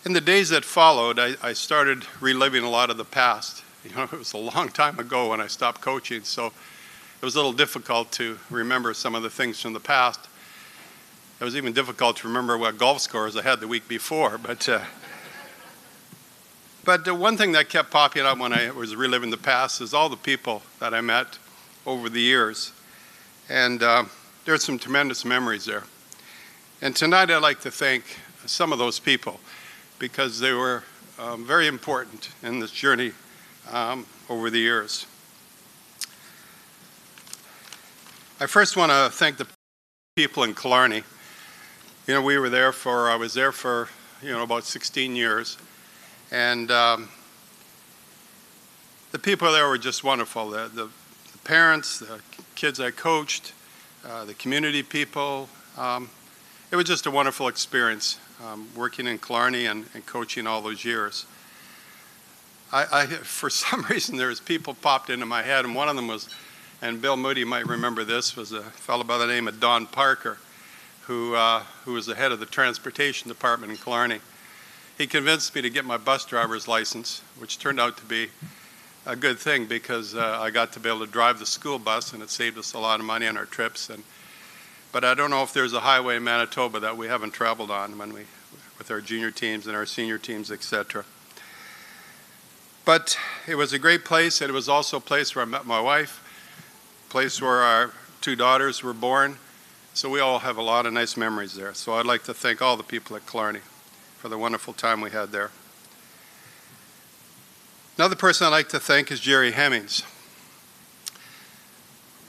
in the days that followed, I, I, started reliving a lot of the past. You know, it was a long time ago when I stopped coaching, so it was a little difficult to remember some of the things from the past. It was even difficult to remember what golf scores I had the week before. But, uh, but one thing that kept popping up when I was reliving the past is all the people that I met over the years. And uh, there's some tremendous memories there. And tonight I'd like to thank some of those people because they were um, very important in this journey um, over the years. I first want to thank the people in Killarney. You know, we were there for, I was there for, you know, about 16 years. And um, the people there were just wonderful. The, the, the parents, the kids I coached, uh, the community people. Um, it was just a wonderful experience um, working in Killarney and, and, coaching all those years. I, I, for some reason, there was people popped into my head, and one of them was, and Bill Moody might remember this, was a fellow by the name of Don Parker, who, uh, who was the head of the transportation department in Killarney. He convinced me to get my bus driver's license, which turned out to be a good thing because uh, I got to be able to drive the school bus, and it saved us a lot of money on our trips. And but I don't know if there's a highway in Manitoba that we haven't traveled on when we, with our junior teams and our senior teams, etc. But it was a great place, and it was also a place where I met my wife, a place where our two daughters were born. So we all have a lot of nice memories there. So I'd like to thank all the people at Killarney for the wonderful time we had there. Another person I'd like to thank is Jerry Hemmings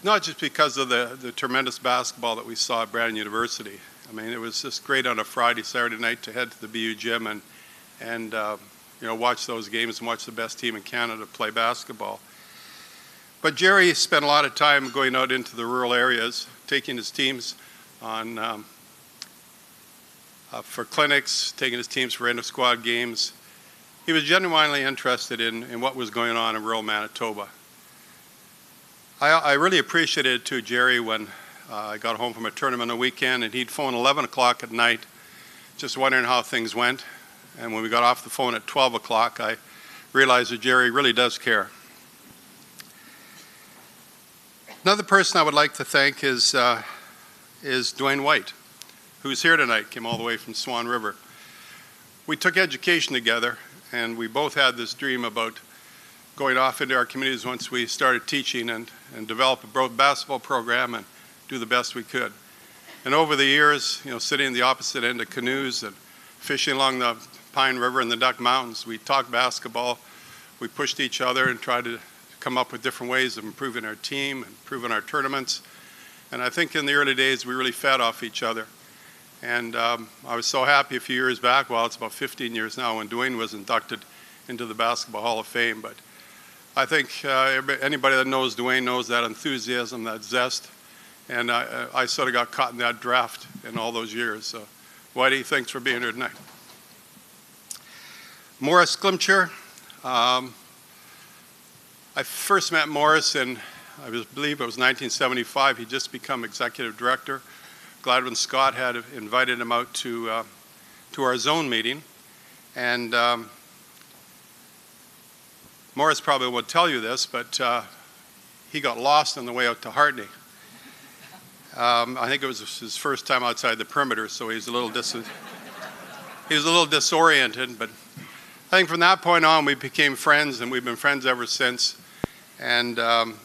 not just because of the, the tremendous basketball that we saw at Brandon University. I mean, it was just great on a Friday, Saturday night to head to the BU gym and, and uh, you know, watch those games and watch the best team in Canada play basketball. But Jerry spent a lot of time going out into the rural areas, taking his teams on um, uh, for clinics, taking his teams for end of squad games. He was genuinely interested in, in what was going on in rural Manitoba. I, I really appreciated it too, Jerry, when uh, I got home from a tournament a weekend and he'd phone 11 o'clock at night, just wondering how things went. And when we got off the phone at 12 o'clock, I realized that Jerry really does care. Another person I would like to thank is, uh, is Dwayne White, who's here tonight, came all the way from Swan River. We took education together, and we both had this dream about going off into our communities once we started teaching and, and develop a broad basketball program and do the best we could. And over the years, you know, sitting in the opposite end of canoes and fishing along the Pine River and the Duck Mountains, we talked basketball. We pushed each other and tried to come up with different ways of improving our team, and improving our tournaments. And I think in the early days, we really fed off each other. And um, I was so happy a few years back, well, it's about 15 years now, when Dwayne was inducted into the Basketball Hall of Fame. But I think uh, anybody that knows Dwayne knows that enthusiasm, that zest, and I, I sort of got caught in that draft in all those years. So, Whitey, thanks for being here tonight. Morris Glimcher. Um, I first met Morris in, I believe it was 1975. He'd just become executive director. Gladwin Scott had invited him out to, uh, to our zone meeting, and um, Morris probably would tell you this, but uh, he got lost on the way out to Hartney. Um, I think it was his first time outside the perimeter, so he's a little dis- he was a little disoriented. But I think from that point on, we became friends, and we've been friends ever since. And um,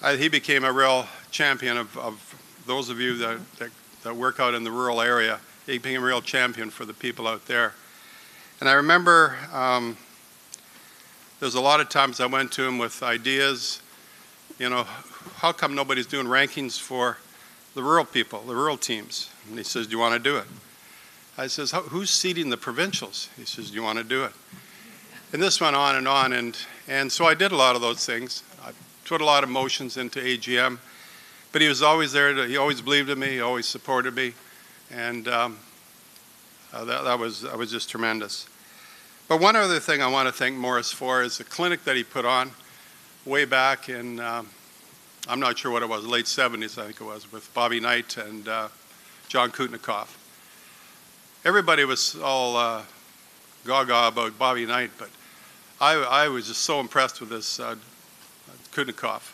I, he became a real champion of, of those of you that, that, that work out in the rural area. He became a real champion for the people out there. And I remember um, there's a lot of times I went to him with ideas, you know, how come nobody's doing rankings for the rural people, the rural teams? And he says, do you want to do it? I says, who's seating the provincials? He says, you want to do it? And this went on and on, and, and so I did a lot of those things. I put a lot of motions into AGM, but he was always there. To, he always believed in me. He always supported me, and um, uh, that, that, was, that was just tremendous. But one other thing I want to thank Morris for is the clinic that he put on way back in, um, I'm not sure what it was, late 70s, I think it was, with Bobby Knight and uh, John Kutnikoff. Everybody was all uh, gaga about Bobby Knight, but I, I, was just so impressed with this uh, Kutnikoff.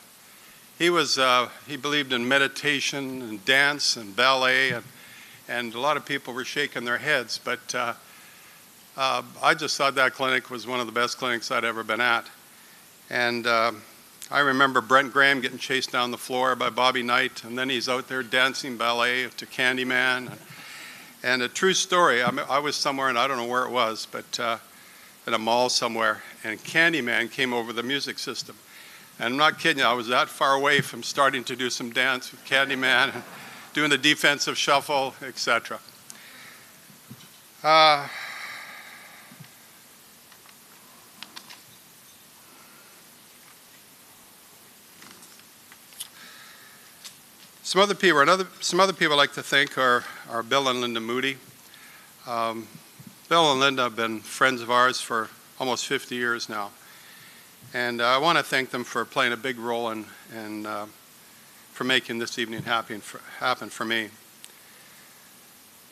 He was, uh, he believed in meditation and dance and ballet, and, and a lot of people were shaking their heads, but uh, uh, I just thought that clinic was one of the best clinics I'd ever been at. And uh, I remember Brent Graham getting chased down the floor by Bobby Knight, and then he's out there dancing ballet to Candyman. And a true story, I, mean, I was somewhere, and I don't know where it was, but uh, in a mall somewhere, and Candyman came over the music system. And I'm not kidding you, I was that far away from starting to do some dance with Candyman, and doing the defensive shuffle, etc. Uh, Some other people, another, some other people I like to thank are, are Bill and Linda Moody. Um, Bill and Linda have been friends of ours for almost 50 years now. And uh, I want to thank them for playing a big role in, in uh, for making this evening happen for, happen for me.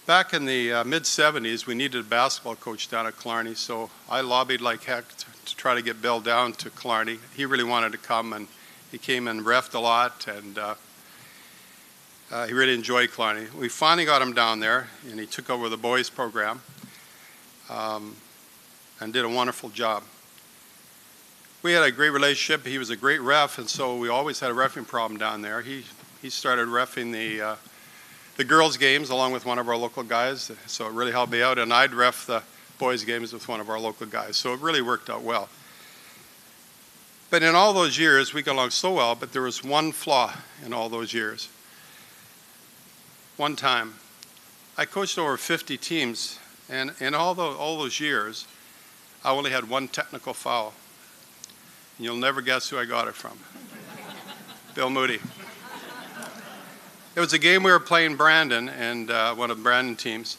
Back in the uh, mid 70s, we needed a basketball coach down at Killarney, so I lobbied like heck to, to, try to get Bill down to Killarney. He really wanted to come, and he came and refed a lot, and uh, he really enjoyed Killarney. We finally got him down there, and he took over the boys program um, and did a wonderful job. We had a great relationship. He was a great ref, and so we always had a refing problem down there. He, he started refing the, uh, the girls' games along with one of our local guys, so it really helped me out, and I'd ref the boys' games with one of our local guys, so it really worked out well. But in all those years, we got along so well, but there was one flaw in all those years one time. I coached over 50 teams, and in all, the, all those years, I only had one technical foul. And you'll never guess who I got it from Bill Moody. It was a game we were playing Brandon, and uh, one of Brandon teams,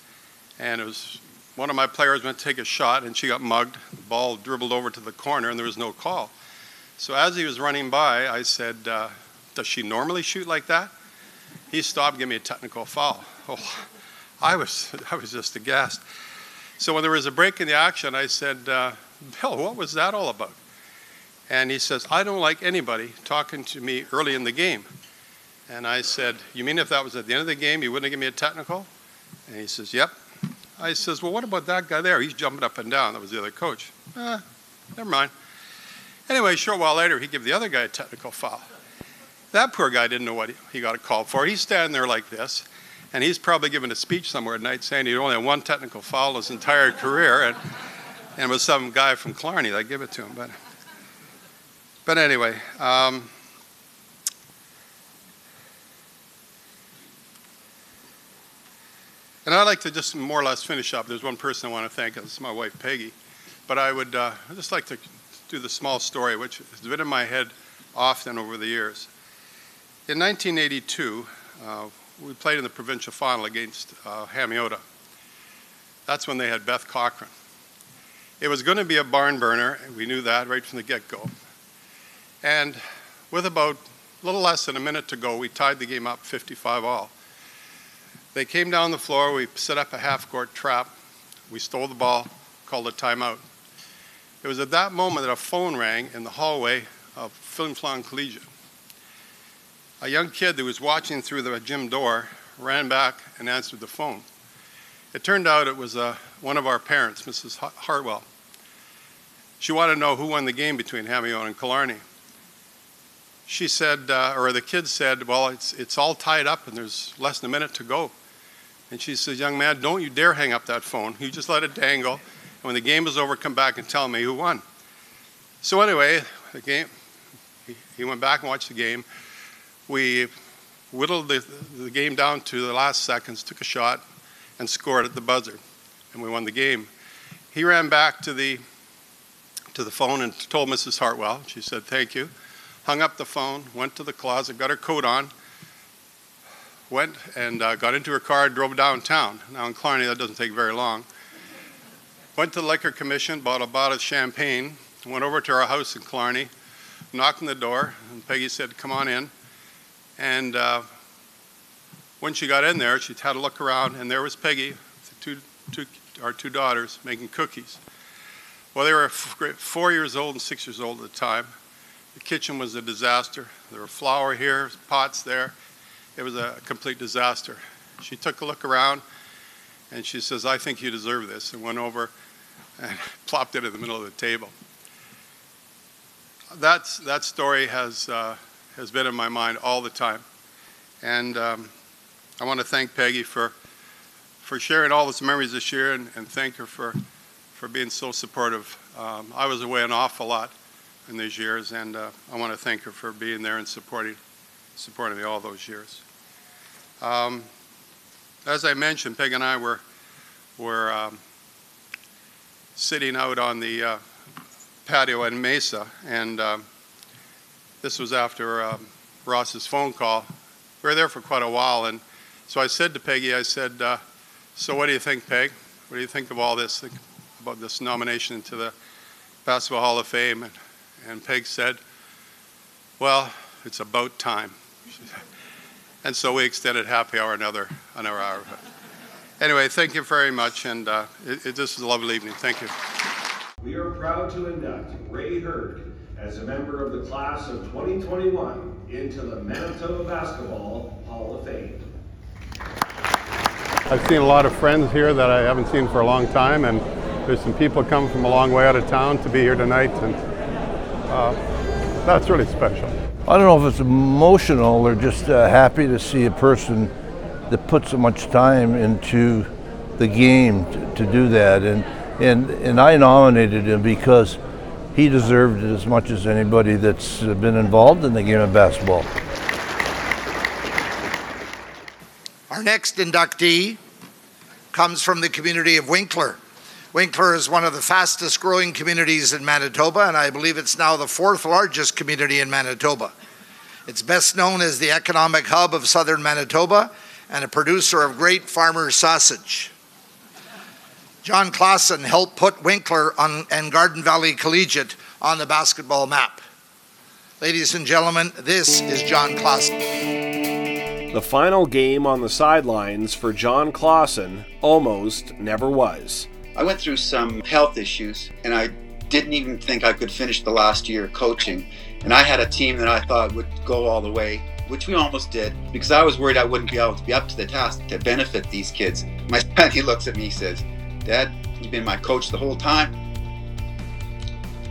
and it was one of my players went to take a shot, and she got mugged. The ball dribbled over to the corner, and there was no call. So as he was running by, I said, uh, "Does she normally shoot like that?" He stopped, gave me a technical foul. Oh, I was, I was just aghast. So when there was a break in the action, I said, uh, Bill, what was that all about? And he says, I don't like anybody talking to me early in the game. And I said, You mean if that was at the end of the game, you wouldn't give me a technical? And he says, Yep. I says, Well, what about that guy there? He's jumping up and down. That was the other coach. Eh, never mind. Anyway, a short while later, he gave the other guy a technical foul. That poor guy didn't know what he got a call for. He's standing there like this, and he's probably giving a speech somewhere at night saying he only had one technical foul his entire career, and, and it was some guy from Killarney that gave it to him. But, but anyway, um, And I'd like to just more or less finish up. There's one person I want to thank. It's my wife, Peggy. But I would uh, just like to do the small story, which has been in my head often over the years. In 1982, uh, we played in the provincial final against uh, Hamiota. That's when they had Beth Cochran. It was going to be a barn burner, and we knew that right from the get go. And with about a little less than a minute to go, we tied the game up 55 all. They came down the floor, we set up a half court trap, we stole the ball, called a timeout. It was at that moment that a phone rang in the hallway of Flin Flon Collegiate a young kid that was watching through the gym door ran back and answered the phone. It turned out it was uh, one of our parents, Mrs. Hartwell. She wanted to know who won the game between Hamiota and Killarney. She said, uh, or the kid said, well, it's, it's all tied up and there's less than a minute to go. And she says, young man, don't you dare hang up that phone. You just let it dangle. And when the game is over, come back and tell me who won. So anyway, the game, he, he went back and watched the game. We whittled the, the game down to the last seconds, took a shot, and scored at the buzzer. And we won the game. He ran back to the, to the phone and told Mrs. Hartwell. She said, thank you hung up the phone, went to the closet, got her coat on, went and uh, got into her car, drove downtown. Now in Killarney, that doesn't take very long. Went to the Liquor Commission, bought a bottle of champagne, went over to our house in Killarney, knocked on the door, and Peggy said, Come on in. And uh, when she got in there, she had a look around, and there was Peggy, two, two, our two daughters, making cookies. Well, they were four years old and six years old at the time. The kitchen was a disaster. There were flour here, pots there. It was a complete disaster. She took a look around and she says, I think you deserve this, and went over and plopped it in the middle of the table. That's, that story has, uh, has been in my mind all the time. And um, I want to thank Peggy for, for sharing all those memories this year and, and thank her for, for being so supportive. Um, I was away an awful lot in these years, and uh, I want to thank her for being there and supporting, supporting me all those years. Um, as I mentioned, Peg and I were, were um, sitting out on the uh, patio in Mesa, and um, this was after um, Ross's phone call. We were there for quite a while, and so I said to Peggy, I said, uh, so what do you think, Peg? What do you think of all this, think about this nomination to the Basketball Hall of Fame? And and Peg said, Well, it's about time. and so we extended happy hour another, another hour. Anyway, thank you very much, and uh, it, it, this is a lovely evening. Thank you. We are proud to induct Ray Hurd as a member of the class of 2021 into the Manitoba Basketball Hall of Fame. I've seen a lot of friends here that I haven't seen for a long time, and there's some people coming from a long way out of town to be here tonight, and uh, that's really special. I don't know if it's emotional or just uh, happy to see a person that put so much time into the game to, to do that. And, and, and I nominated him because he deserved it as much as anybody that's uh, been involved in the game of basketball. Our next inductee comes from the community of Winkler. Winkler is one of the fastest growing communities in Manitoba, and I believe it's now the fourth largest community in Manitoba. It's best known as the economic hub of southern Manitoba and a producer of great farmer sausage. John Clausen helped put Winkler on, and Garden Valley Collegiate on the basketball map. Ladies and gentlemen, this is John Clausen. The final game on the sidelines for John Clausen almost never was. I went through some health issues and I didn't even think I could finish the last year coaching. And I had a team that I thought would go all the way, which we almost did, because I was worried I wouldn't be able to be up to the task to benefit these kids. My son, he looks at me, he says, Dad, you've been my coach the whole time.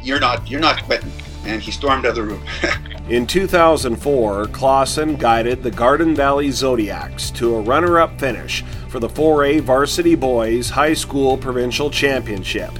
You're not, you're not quitting. And he stormed out of the room. In 2004, Clausen guided the Garden Valley Zodiacs to a runner up finish for the 4A Varsity Boys High School Provincial Championship.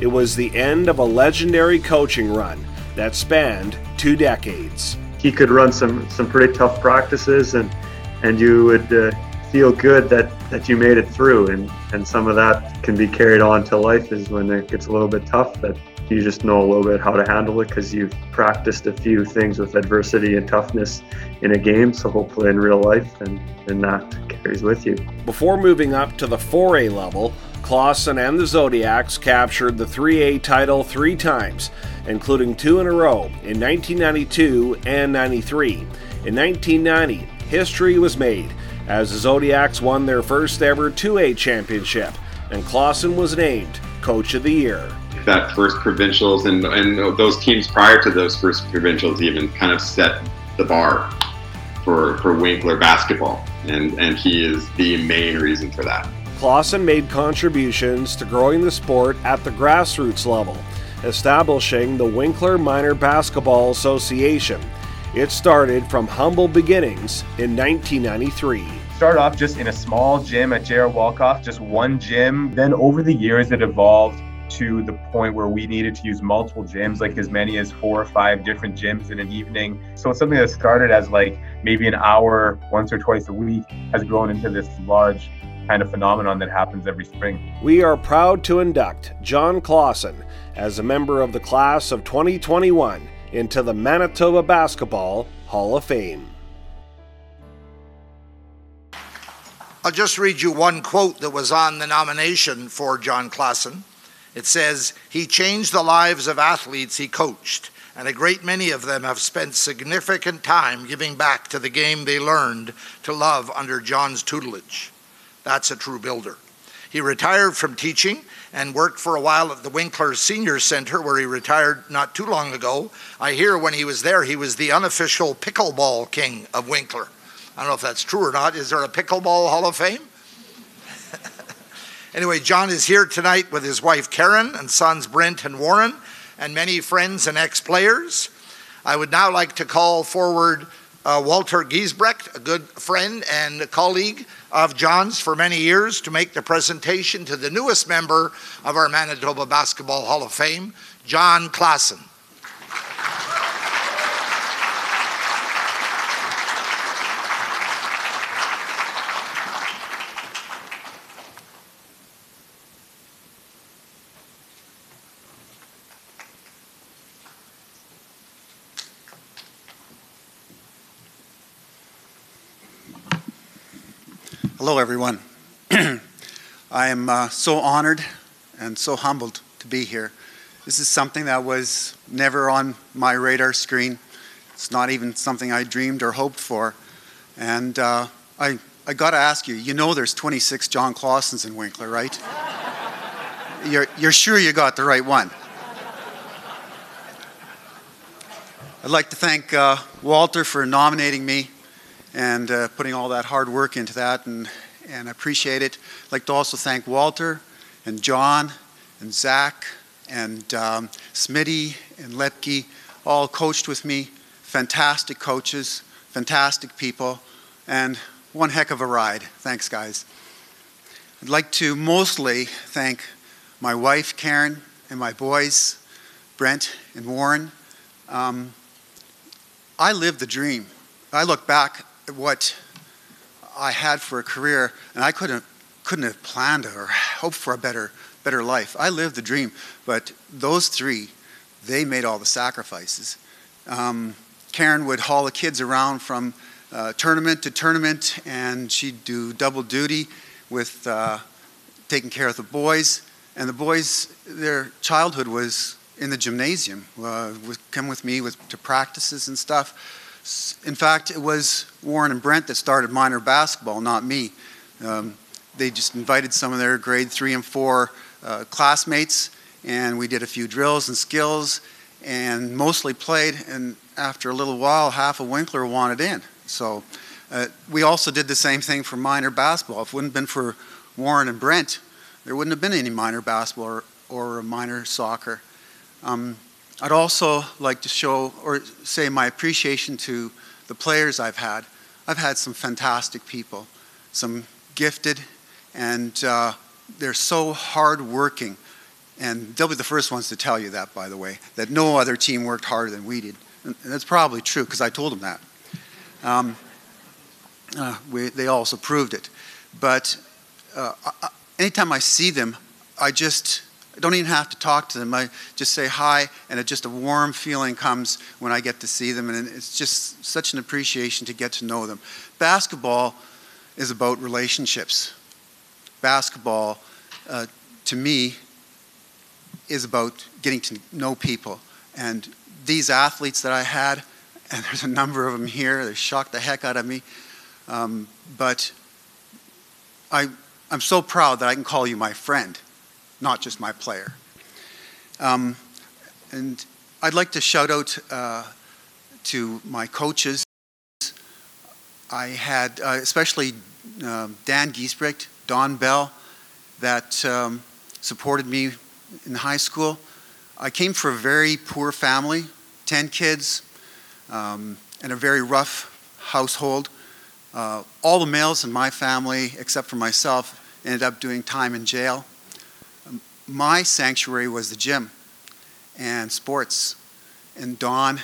It was the end of a legendary coaching run that spanned two decades. He could run some, some pretty tough practices, and, and you would uh, feel good that, that you made it through. And, and some of that can be carried on to life is when it gets a little bit tough, that you just know a little bit how to handle it because you've practiced a few things with adversity and toughness in a game. So hopefully in real life, and, and that carries with you. Before moving up to the 4A level, Clausen and the Zodiacs captured the 3A title three times, including two in a row in 1992 and 93. In 1990, history was made as the Zodiacs won their first ever 2A championship, and Clausen was named Coach of the Year that first provincials and, and those teams prior to those first provincials even kind of set the bar for, for Winkler basketball. And, and he is the main reason for that. Clausen made contributions to growing the sport at the grassroots level, establishing the Winkler Minor Basketball Association. It started from humble beginnings in 1993. Started off just in a small gym at J.R. Walkof, just one gym. Then over the years, it evolved to the point where we needed to use multiple gyms, like as many as four or five different gyms in an evening. So it's something that started as like maybe an hour once or twice a week has grown into this large kind of phenomenon that happens every spring. We are proud to induct John Clausen as a member of the class of 2021 into the Manitoba Basketball Hall of Fame. I'll just read you one quote that was on the nomination for John Clausen. It says, He changed the lives of athletes he coached, and a great many of them have spent significant time giving back to the game they learned to love under John's tutelage. That's a true builder. He retired from teaching and worked for a while at the Winkler Senior Center, where he retired not too long ago. I hear when he was there, he was the unofficial pickleball king of Winkler. I don't know if that's true or not. Is there a pickleball Hall of Fame? anyway, John is here tonight with his wife Karen and sons Brent and Warren, and many friends and ex players. I would now like to call forward uh, Walter Giesbrecht, a good friend and colleague of John's for many years, to make the presentation to the newest member of our Manitoba Basketball Hall of Fame, John Clausen. Hello, everyone. I am uh, so honored and so humbled to be here. This is something that was never on my radar screen. It's not even something I dreamed or hoped for. And uh, I, I got to ask you, you know there's 26 John Clausens in Winkler, right? you're, you're sure you got the right one. I'd like to thank uh, Walter for nominating me and uh, putting all that hard work into that, and, and I appreciate it. I'd like to also thank Walter and John and Zach and um, Smitty and Lepke, all coached with me. Fantastic coaches, fantastic people, and one heck of a ride. Thanks, guys. I'd like to mostly thank my wife, Karen, and my boys, Brent and Warren. Um, I lived the dream. I look back what I had for a career, and I couldn't couldn't have planned or hoped for a better better life. I lived the dream, but those three, they made all the sacrifices. Um, Karen would haul the kids around from uh, tournament to tournament, and she'd do double duty with uh, taking care of the boys. And the boys, their childhood was in the gymnasium, uh, would come with me with, to practices and stuff. In fact, it was Warren and Brent that started minor basketball, not me. Um, they just invited some of their grade three and four uh, classmates, and we did a few drills and skills, and mostly played. And after a little while, half of Winkler wanted in. So uh, we also did the same thing for minor basketball. If it wouldn't have been for Warren and Brent, there wouldn't have been any minor basketball or, or minor soccer. Um, I'd also like to show or say my appreciation to the players I've had. I've had some fantastic people, some gifted, and uh, they're so hardworking. And they'll be the first ones to tell you that, by the way, that no other team worked harder than we did. And that's probably true because I told them that. Um, uh, we, they also proved it. But uh, I, anytime I see them, I just don't even have to talk to them. I just say hi, and it just a warm feeling comes when I get to see them, and it's just such an appreciation to get to know them. Basketball is about relationships. Basketball, uh, to me, is about getting to know people. And these athletes that I had, and there's a number of them here, they shocked the heck out of me. Um, but I, I'm so proud that I can call you my friend not just my player. Um, and I'd like to shout out uh, to my coaches. I had, uh, especially uh, Dan Giesbrecht, Don Bell, that um, supported me in high school. I came from a very poor family, 10 kids, um, and a very rough household. Uh, all the males in my family, except for myself, ended up doing time in jail. My sanctuary was the gym and sports. And Don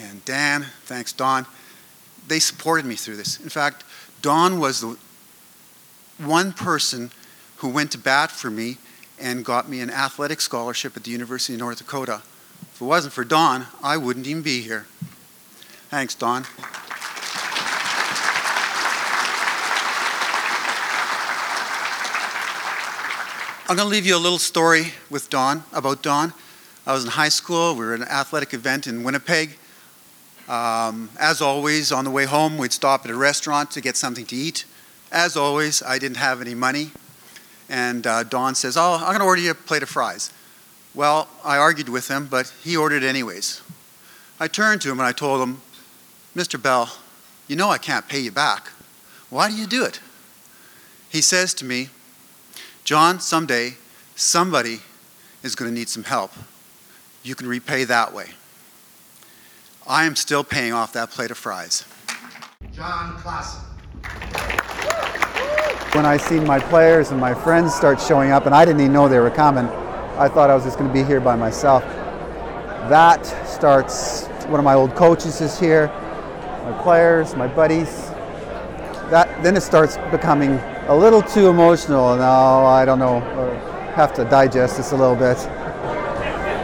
and Dan, thanks Don, they supported me through this. In fact, Don was the one person who went to bat for me and got me an athletic scholarship at the University of North Dakota. If it wasn't for Don, I wouldn't even be here. Thanks, Don. I'm going to leave you a little story with Don about Don. I was in high school. We were at an athletic event in Winnipeg. Um, as always, on the way home, we'd stop at a restaurant to get something to eat. As always, I didn't have any money. And uh, Don says, Oh, I'm going to order you a plate of fries. Well, I argued with him, but he ordered anyways. I turned to him and I told him, Mr. Bell, you know I can't pay you back. Why do you do it? He says to me, John, someday somebody is going to need some help. You can repay that way. I am still paying off that plate of fries. John Klassen. When I seen my players and my friends start showing up, and I didn't even know they were coming, I thought I was just going to be here by myself. That starts, one of my old coaches is here, my players, my buddies. That, then it starts becoming a little too emotional. Now I don't know, uh, have to digest this a little bit.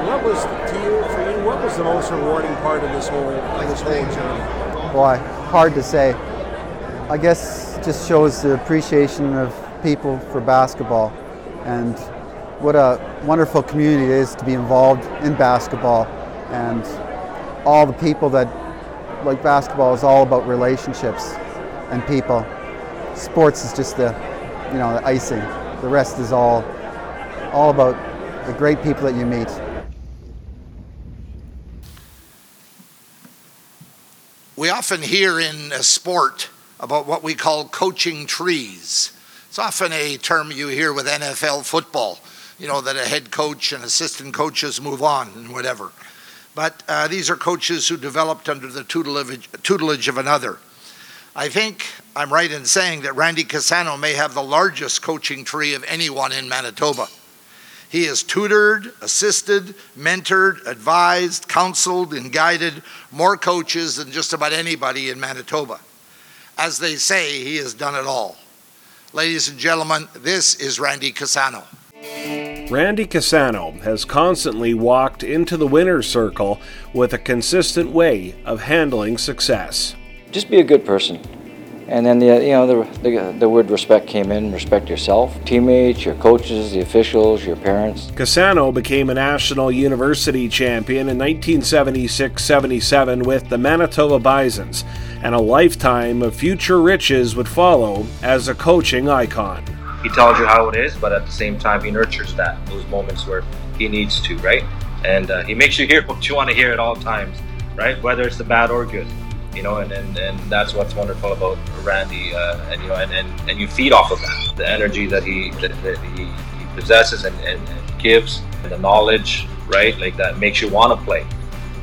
What was to you for you? What was the most rewarding part of this whole this whole journey? Boy, hard to say. I guess it just shows the appreciation of people for basketball and what a wonderful community it is to be involved in basketball and all the people that like basketball is all about relationships and people sports is just the, you know, the icing. The rest is all, all about the great people that you meet. We often hear in a sport about what we call coaching trees. It's often a term you hear with NFL football, you know, that a head coach and assistant coaches move on and whatever. But uh, these are coaches who developed under the tutelage, tutelage of another. I think I'm right in saying that Randy Cassano may have the largest coaching tree of anyone in Manitoba. He has tutored, assisted, mentored, advised, counseled, and guided more coaches than just about anybody in Manitoba. As they say, he has done it all. Ladies and gentlemen, this is Randy Cassano. Randy Cassano has constantly walked into the winner's circle with a consistent way of handling success just be a good person. And then the you know the, the, the word respect came in. Respect yourself, teammates, your coaches, the officials, your parents. Cassano became a national university champion in 1976-77 with the Manitoba Bisons, and a lifetime of future riches would follow as a coaching icon. He tells you how it is, but at the same time, he nurtures that those moments where he needs to, right? And uh, he makes you hear what you want to hear at all times, right? Whether it's the bad or good you know, and, and, and that's what's wonderful about Randy, uh, and you know, and, and, and you feed off of that, the energy that he that, that he, he possesses and, and, and, gives, and the knowledge, right, like that makes you want to play,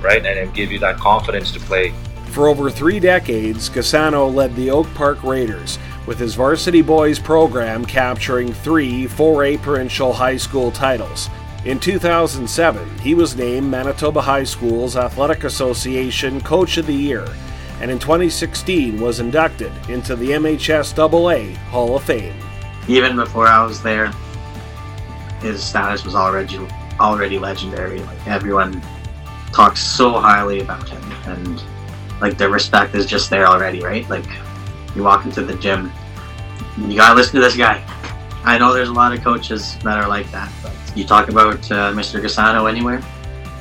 right, and it give you that confidence to play. For over three decades, Cassano led the Oak Park Raiders, with his varsity boys program capturing three 4A provincial high school titles. In 2007, he was named Manitoba High School's Athletic Association Coach of the Year and in 2016 was inducted into the MHSAA Hall of Fame. Even before I was there, his status was already already legendary. Like everyone talks so highly about him, and like the respect is just there already, right? Like you walk into the gym, you gotta listen to this guy. I know there's a lot of coaches that are like that, but you talk about uh, Mr. Cassano anywhere,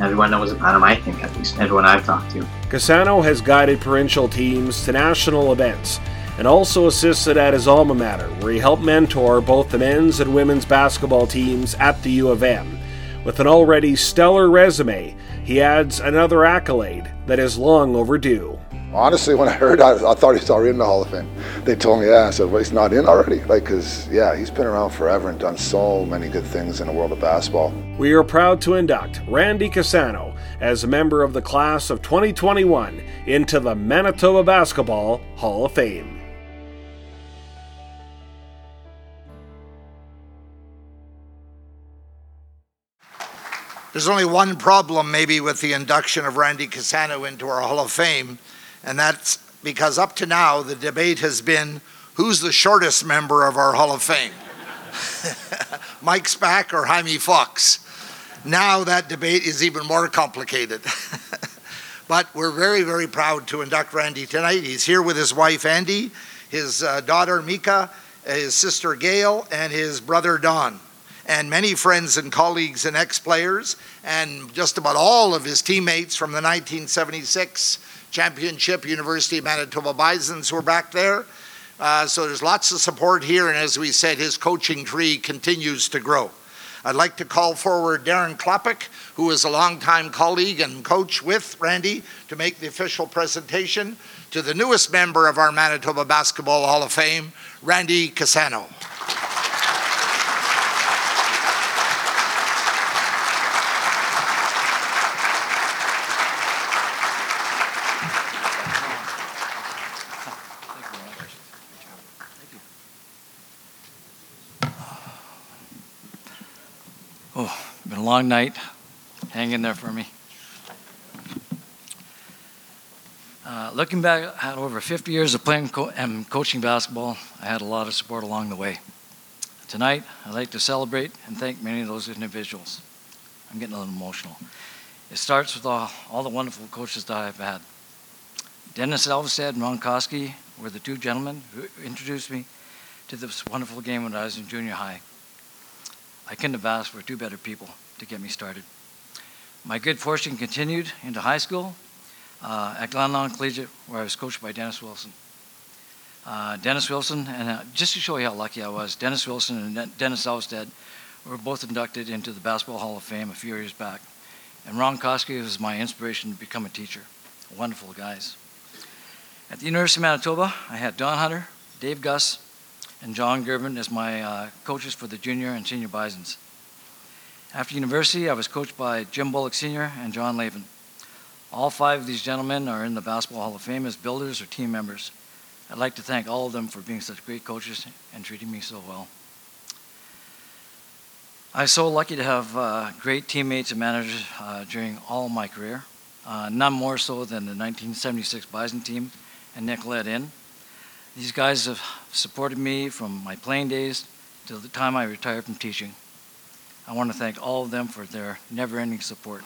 everyone knows about him, I think, at least, everyone I've talked to. Cassano has guided provincial teams to national events and also assisted at his alma mater, where he helped mentor both the men's and women's basketball teams at the U of M. With an already stellar resume, he adds another accolade that is long overdue. Honestly, when I heard, I, I thought he's already in the Hall of Fame. They told me, yeah. I said, well, he's not in already. Like, cause yeah, he's been around forever and done so many good things in the world of basketball. We are proud to induct Randy Casano as a member of the class of 2021 into the Manitoba Basketball Hall of Fame. There's only one problem, maybe, with the induction of Randy Casano into our Hall of Fame, and that's because up to now the debate has been who's the shortest member of our Hall of Fame? Mike Spack or Jaime Fox? Now that debate is even more complicated. but we're very, very proud to induct Randy tonight. He's here with his wife Andy, his uh, daughter Mika, his sister Gail, and his brother Don and many friends and colleagues and ex players, and just about all of his teammates from the 1976 championship, University of Manitoba Bisons were back there. Uh, so there's lots of support here, and as we said, his coaching tree continues to grow. I'd like to call forward Darren Klapik, who is a longtime colleague and coach with Randy, to make the official presentation to the newest member of our Manitoba Basketball Hall of Fame, Randy Casano. Been a long night. Hang in there for me. Uh, looking back at over 50 years of playing co- and coaching basketball, I had a lot of support along the way. Tonight, I'd like to celebrate and thank many of those individuals. I'm getting a little emotional. It starts with all, all the wonderful coaches that I've had. Dennis Elvestead and Ron Koski were the two gentlemen who introduced me to this wonderful game when I was in junior high. I couldn't have asked for two better people to get me started. My good fortune continued into high school uh, at Glenlawn Collegiate, where I was coached by Dennis Wilson. Uh, Dennis Wilson, and uh, just to show you how lucky I was, Dennis Wilson and De- Dennis Elvestead were both inducted into the Basketball Hall of Fame a few years back. And Ron Koski was my inspiration to become a teacher. Wonderful guys. At the University of Manitoba, I had Don Hunter, Dave Gus, and John Gervin as my uh, coaches for the junior and senior Bisons. After university, I was coached by Jim Bullock Sr. and John Lavin. All five of these gentlemen are in the Basketball Hall of Fame as builders or team members. I'd like to thank all of them for being such great coaches and treating me so well. I was so lucky to have uh, great teammates and managers uh, during all my career, uh, none more so than the 1976 Bison team and Nick Led In. These guys have supported me from my playing days to the time I retired from teaching. I want to thank all of them for their never ending support.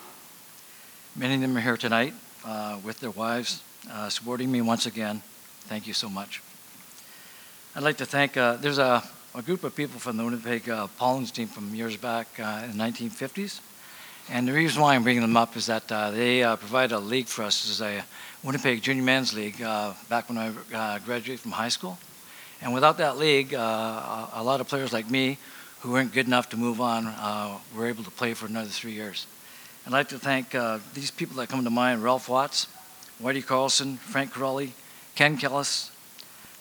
Many of them are here tonight uh, with their wives, uh, supporting me once again. Thank you so much. I'd like to thank, uh, there's a, a, group of people from the Winnipeg uh, team from years back uh, in the 1950s. And the reason why I'm bringing them up is that uh, they provided a league for us as a Winnipeg Junior Men's League uh, back when I uh, graduated from high school. And without that league, uh, a lot of players like me who weren't good enough to move on uh, were able to play for another three years. I'd like to thank uh, these people that come to mind Ralph Watts, Whitey Carlson, Frank Corelli, Ken Kellis,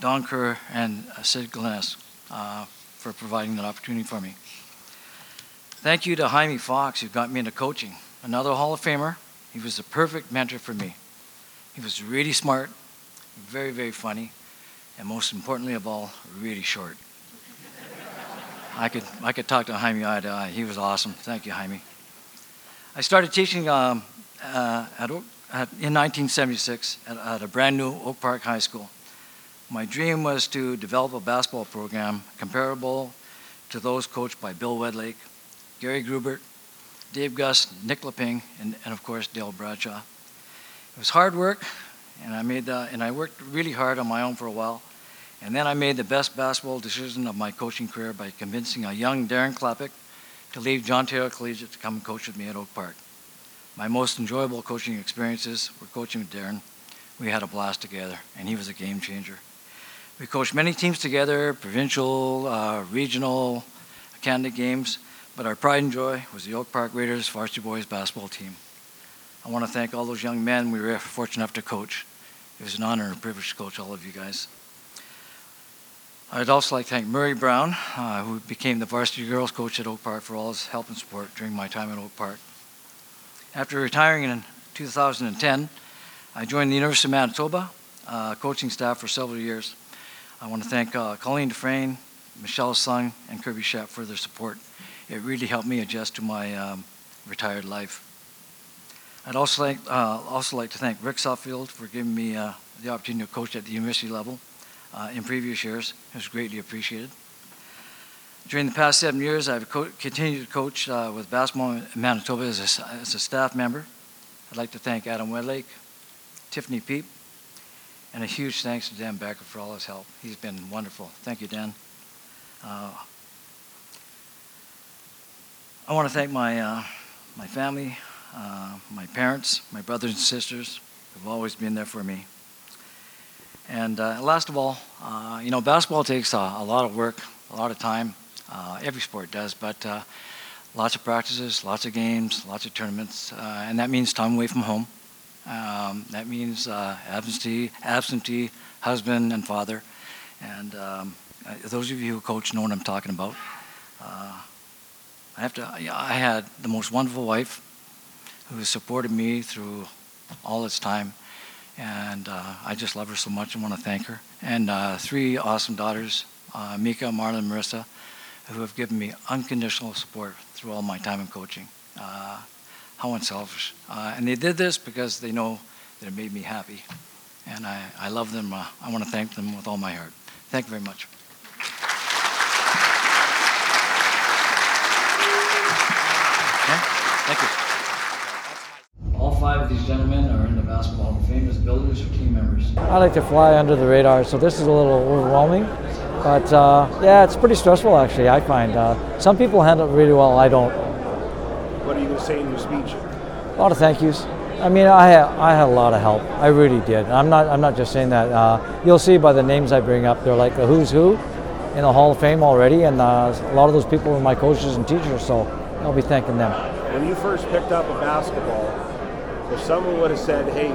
Don Kerr, and uh, Sid Glennis for providing that opportunity for me. Thank you to Jaime Fox, who got me into coaching. Another Hall of Famer. He was the perfect mentor for me. He was really smart, very, very funny, and most importantly of all, really short. I could, I could talk to Jaime eye to eye. He was awesome. Thank you, Jaime. I started teaching um, uh, at, at, in 1976 at, at a brand new Oak Park High School. My dream was to develop a basketball program comparable to those coached by Bill Wedlake, Gary Grubert, Dave Gus, Nick Leping, and, and of course Dale Bradshaw. It was hard work, and I made the, and I worked really hard on my own for a while. And then I made the best basketball decision of my coaching career by convincing a young Darren Klapik to leave John Taylor Collegiate to come coach with me at Oak Park. My most enjoyable coaching experiences were coaching with Darren. We had a blast together, and he was a game changer. We coached many teams together, provincial, uh, regional, Canada games, but our pride and joy was the Oak Park Raiders varsity boys basketball team. I want to thank all those young men we were fortunate enough to coach. It was an honor and privilege to coach all of you guys. I'd also like to thank Murray Brown, uh, who became the varsity girls coach at Oak Park, for all his help and support during my time at Oak Park. After retiring in 2010, I joined the University of Manitoba uh, coaching staff for several years. I want to thank uh, Colleen Dufresne, Michelle Sung, and Kirby Shep for their support. It really helped me adjust to my um, retired life. I'd also like, uh, also like to thank Rick Suffield for giving me uh, the opportunity to coach at the university level uh, in previous years. It was greatly appreciated. During the past seven years, I've co- continued to coach uh, with basketball Manitoba as a, as a staff member. I'd like to thank Adam Wedlake, Tiffany Peep, and a huge thanks to Dan Becker for all his help. He's been wonderful. Thank you, Dan. Uh, I want to thank my, uh, my family, uh, my parents, my brothers and sisters who've always been there for me. And uh, last of all, uh, you know, basketball takes a, a, lot of work, a lot of time. Uh, every sport does, but uh, lots of practices, lots of games, lots of tournaments, uh, and that means time away from home. Um, that means uh, absentee, absentee husband and father. And um, those of you who coach know what I'm talking about. I have to. I had the most wonderful wife who supported me through all this time. And uh, I just love her so much. I want to thank her. And uh, three awesome daughters, uh, Mika, Marla, and Marissa, who have given me unconditional support through all my time in coaching. Uh, how unselfish. Uh, and they did this because they know that it made me happy. And I, I love them. I want to thank them with all my heart. Thank you very much. Thank you. All five of these gentlemen are in the Basketball Hall of Fame as builders or team members. I like to fly under the radar, so this is a little overwhelming. But uh, yeah, it's pretty stressful actually, I find. Uh, some people handle it really well, I don't. What are you going to say in your speech? A lot of thank yous. I mean, I had, I had a lot of help. I really did. I'm not, I'm not just saying that. Uh, you'll see by the names I bring up, they're like a who's who in the Hall of Fame already, and uh, a lot of those people were my coaches and teachers, so I'll be thanking them when you first picked up a basketball, if someone would have said, "Hey,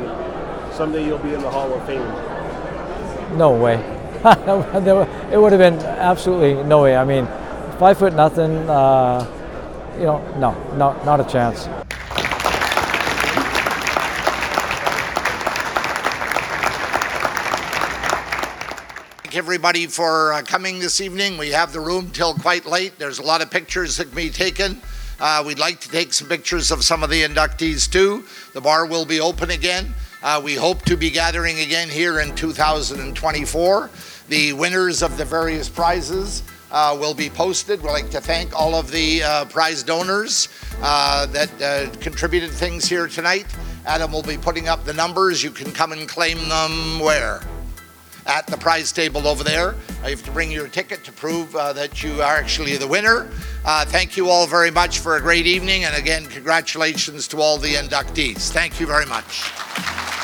someday you'll be in the Hall of Fame," no way. it would have been absolutely no way. I mean, five foot nothing. Uh, you know, no, no, not a chance. Thank everybody for uh, coming this evening. We have the room till quite late. There's a lot of pictures that can be taken. Uh, we'd like to take some pictures of some of the inductees too. The bar will be open again. Uh, we hope to be gathering again here in 2024. The winners of the various prizes uh, will be posted. We'd like to thank all of the uh, prize donors uh, that uh, contributed things here tonight. Adam will be putting up the numbers. You can come and claim them where? At the prize table over there. You have to bring your ticket to prove uh, that you are actually the winner. Uh, thank you all very much for a great evening, and again, congratulations to all the inductees. Thank you very much.